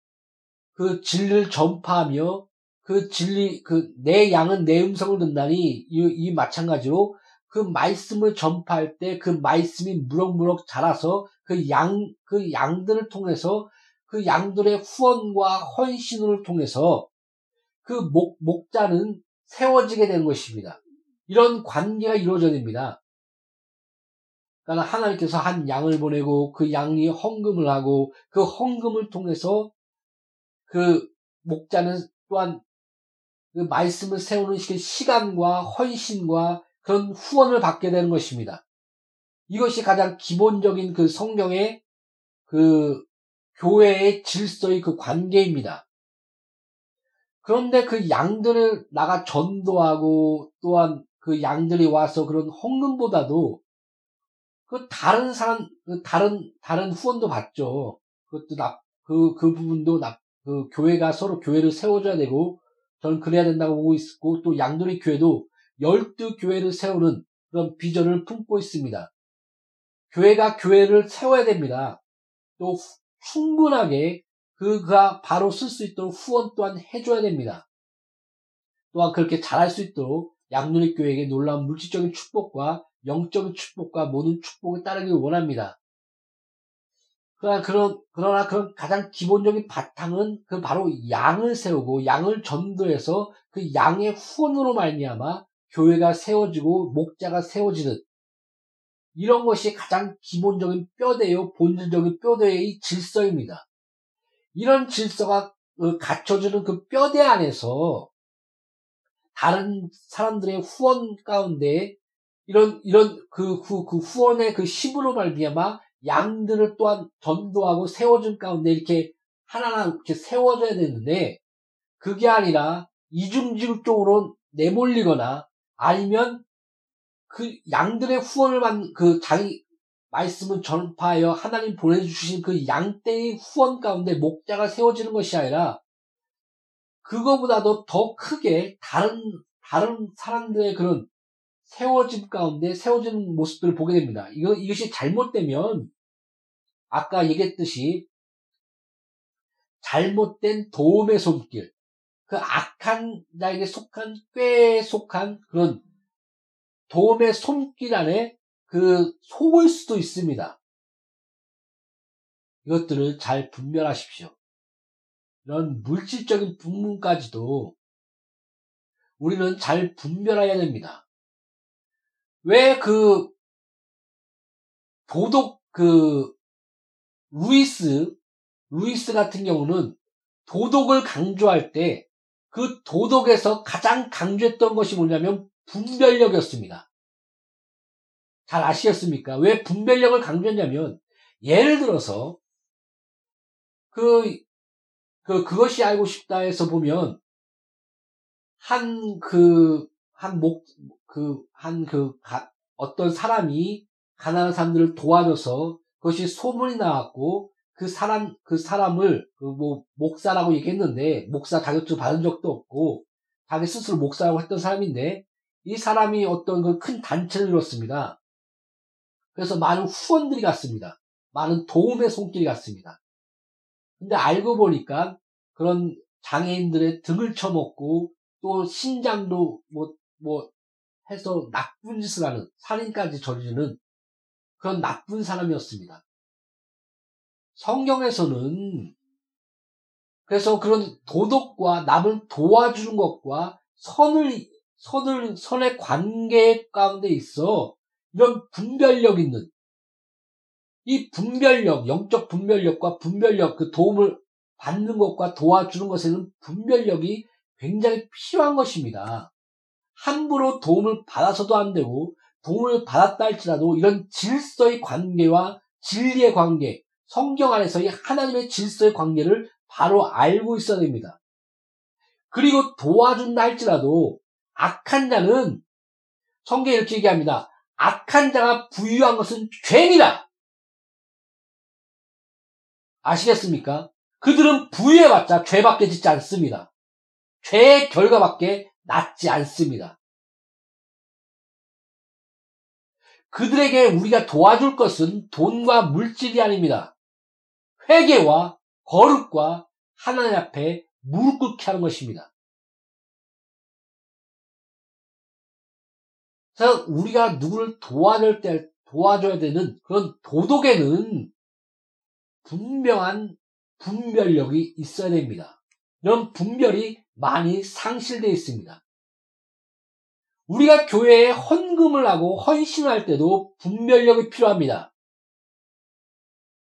그 진리를 전파하며 그 진리, 그, 내 양은 내 음성을 듣나니, 이, 이 마찬가지로 그 말씀을 전파할 때 그 말씀이 무럭무럭 자라서 그 양, 그 양들을 통해서 그 양들의 후원과 헌신을 통해서 그 목, 목자는 세워지게 되는 것입니다. 이런 관계가 이루어져야 됩니다. 그러니까 하나님께서 한 양을 보내고 그 양이 헌금을 하고 그 헌금을 통해서 그 목자는 또한 그 말씀을 세우는 시간과 헌신과 그런 후원을 받게 되는 것입니다. 이것이 가장 기본적인 그 성경의 그 교회의 질서의 그 관계입니다. 그런데 그 양들을 나가 전도하고 또한 그 양들이 와서 그런 헌금보다도 그 다른 사람, 그 다른, 다른 후원도 받죠. 그것도 나, 그, 그 부분도 나, 그 교회가 서로 교회를 세워줘야 되고 저는 그래야 된다고 보고 있고 또 양돌이 교회도 열두 교회를 세우는 그런 비전을 품고 있습니다. 교회가 교회를 세워야 됩니다. 또 충분하게 그가 바로 쓸 수 있도록 후원 또한 해줘야 됩니다. 또한 그렇게 잘할 수 있도록 양누리 교회에게 놀라운 물질적인 축복과 영적인 축복과 모든 축복을 따르길 원합니다. 그러나 그런, 그러나 그런 가장 기본적인 바탕은 그 바로 양을 세우고 양을 전도해서 그 양의 후원으로 말미암아 교회가 세워지고 목자가 세워지는 이런 것이 가장 기본적인 뼈대요, 본질적인 뼈대의 질서입니다. 이런 질서가 어, 갖춰지는 그 뼈대 안에서 다른 사람들의 후원 가운데 이런 이런 그, 그, 그 후원의 그 힘으로 말미암아 양들을 또한 전도하고 세워준 가운데 이렇게 하나하나 이렇게 세워져야 되는데 그게 아니라 이중직업적으로 내몰리거나 아니면 그 양들의 후원을 받는 그 자기 말씀을 전파하여 하나님 보내주신 그 양떼의 후원 가운데 목자가 세워지는 것이 아니라 그거보다도 더 크게 다른 다른 사람들의 그런 세워짐 가운데 세워지는 모습들을 보게 됩니다. 이거 이것이 잘못되면 아까 얘기했듯이 잘못된 도움의 손길, 그 악한 자에게 속한 꾀에 속한 그런 도움의 손길 안에 그 속을 수도 있습니다. 이것들을 잘 분별하십시오. 이런 물질적인 부분까지도 우리는 잘 분별해야 됩니다. 왜 그 도덕 그 루이스 루이스 같은 경우는 도덕을 강조할 때 그 도덕에서 가장 강조했던 것이 뭐냐면 분별력이었습니다. 잘 아시겠습니까? 왜 분별력을 강조했냐면, 예를 들어서, 그, 그, 그것이 알고 싶다 해서 보면, 한, 그, 한 목, 그, 한 그, 가, 어떤 사람이 가난한 사람들을 도와줘서 그것이 소문이 나왔고, 그 사람, 그 사람을, 그 뭐, 목사라고 얘기했는데, 목사 자격증 받은 적도 없고, 자기 스스로 목사라고 했던 사람인데, 이 사람이 어떤 그 큰 단체를 이뤘습니다. 그래서 많은 후원들이 갔습니다. 많은 도움의 손길이 갔습니다. 근데 알고 보니까 그런 장애인들의 등을 쳐먹고 또 신장도 뭐, 뭐 해서 나쁜 짓을 하는 살인까지 저지르는 그런 나쁜 사람이었습니다. 성경에서는 그래서 그런 도덕과 남을 도와주는 것과 선을 선을, 선의 관계 가운데 있어 이런 분별력 있는 이 분별력, 영적 분별력과 분별력, 그 도움을 받는 것과 도와주는 것에는 분별력이 굉장히 필요한 것입니다. 함부로 도움을 받아서도 안 되고 도움을 받았다 할지라도 이런 질서의 관계와 진리의 관계, 성경 안에서의 하나님의 질서의 관계를 바로 알고 있어야 됩니다. 그리고 도와준다 할지라도 악한 자는 성경에 이렇게 얘기합니다. 악한 자가 부유한 것은 죄니라. 아시겠습니까? 그들은 부유해봤자 죄밖에 짓지 않습니다. 죄의 결과밖에 낫지 않습니다. 그들에게 우리가 도와줄 것은 돈과 물질이 아닙니다. 회개와 거룩과 하나님 앞에 무릎 꿇게 하는 것입니다. 그래서 우리가 누구를 도와줄 때 도와줘야 되는 그런 도덕에는 분명한 분별력이 있어야 됩니다. 이런 분별이 많이 상실되어 있습니다. 우리가 교회에 헌금을 하고 헌신할 때도 분별력이 필요합니다.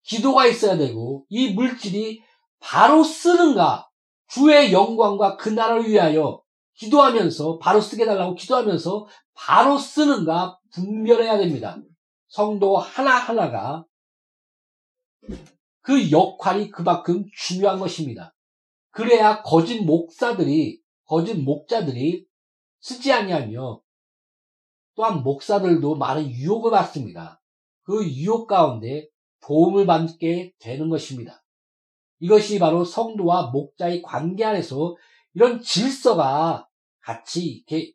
기도가 있어야 되고 이 물질이 바로 쓰는가 주의 영광과 그 나라를 위하여 기도하면서 바로 쓰게 달라고 기도하면서 바로 쓰는가 분별해야 됩니다. 성도 하나하나가 그 역할이 그만큼 중요한 것입니다. 그래야 거짓 목사들이 거짓 목자들이 쓰지 아니하며 또한 목사들도 많은 유혹을 받습니다. 그 유혹 가운데 도움을 받게 되는 것입니다. 이것이 바로 성도와 목자의 관계 안에서 이런 질서가 같이 이렇게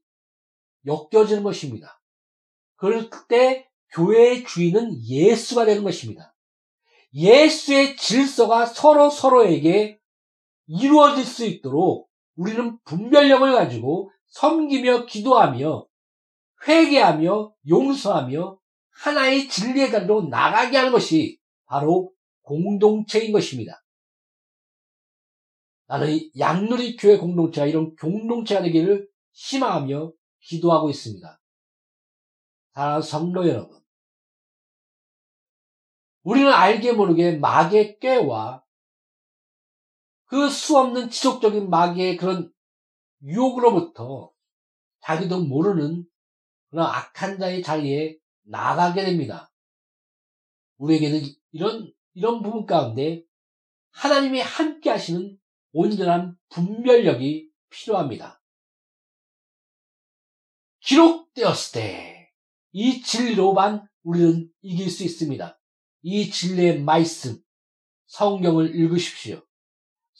엮여지는 것입니다. 그럴 때 교회의 주인은 예수가 되는 것입니다. 예수의 질서가 서로 서로에게 이루어질 수 있도록 우리는 분별력을 가지고 섬기며 기도하며 회개하며 용서하며 하나의 진리의 자리로 나가게 하는 것이 바로 공동체인 것입니다. 나는 양누리 교회 공동체가 이런 공동체가 되기를 희망하며 기도하고 있습니다. 사랑하는 성도 여러분, 우리는 알게 모르게 마귀의 꾀와 그 수없는 지속적인 마귀의 그런 유혹으로부터 자기도 모르는 그런 악한 자의 자리에 나가게 됩니다. 우리에게는 이런, 이런 부분 가운데 하나님이 함께 하시는 온전한 분별력이 필요합니다. 기록되었을 때 이 진리로만 우리는 이길 수 있습니다. 이 진리의 말씀, 성경을 읽으십시오.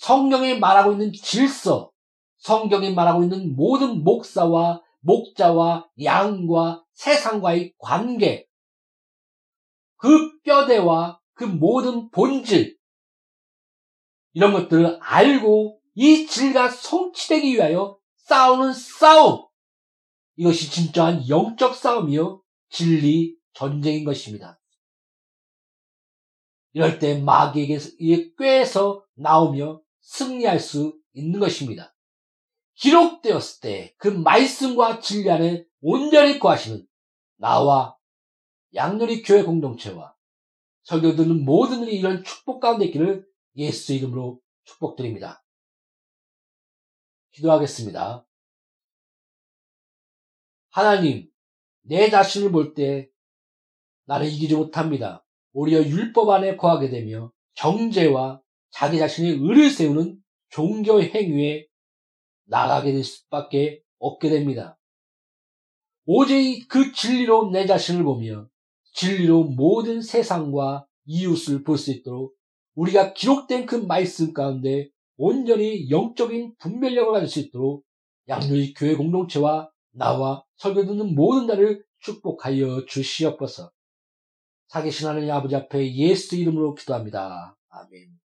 성경이 말하고 있는 질서, 성경이 말하고 있는 모든 목사와 목자와 양과 세상과의 관계, 그 뼈대와 그 모든 본질, 이런 것들을 알고 이 진리가 성취되기 위하여 싸우는 싸움. 이것이 진짜한 영적 싸움이요. 진리 전쟁인 것입니다. 이럴 때 마귀에게 꾀에서 나오며 승리할 수 있는 것입니다. 기록되었을 때 그 말씀과 진리 안에 온전히 거하시는 나와 양누리 교회 공동체와 설교 듣는 모든 분이 이런 축복 가운데 있기를 예수 이름으로 축복드립니다. 기도하겠습니다. 하나님, 내 자신을 볼 때 나는 이기지 못합니다. 오히려 율법 안에 거하게 되며 정죄와 자기 자신의 의를 세우는 종교 행위에 나가게 될 수밖에 없게 됩니다. 오직 그 진리로 내 자신을 보며 진리로 모든 세상과 이웃을 볼 수 있도록 우리가 기록된 그 말씀 가운데 온전히 영적인 분별력을 가질 수 있도록 양육의 교회 공동체와 나와 설교 듣는 모든 자를 축복하여 주시옵소서. 사계신 하나님 아버지 앞에 예수 이름으로 기도합니다. 아멘.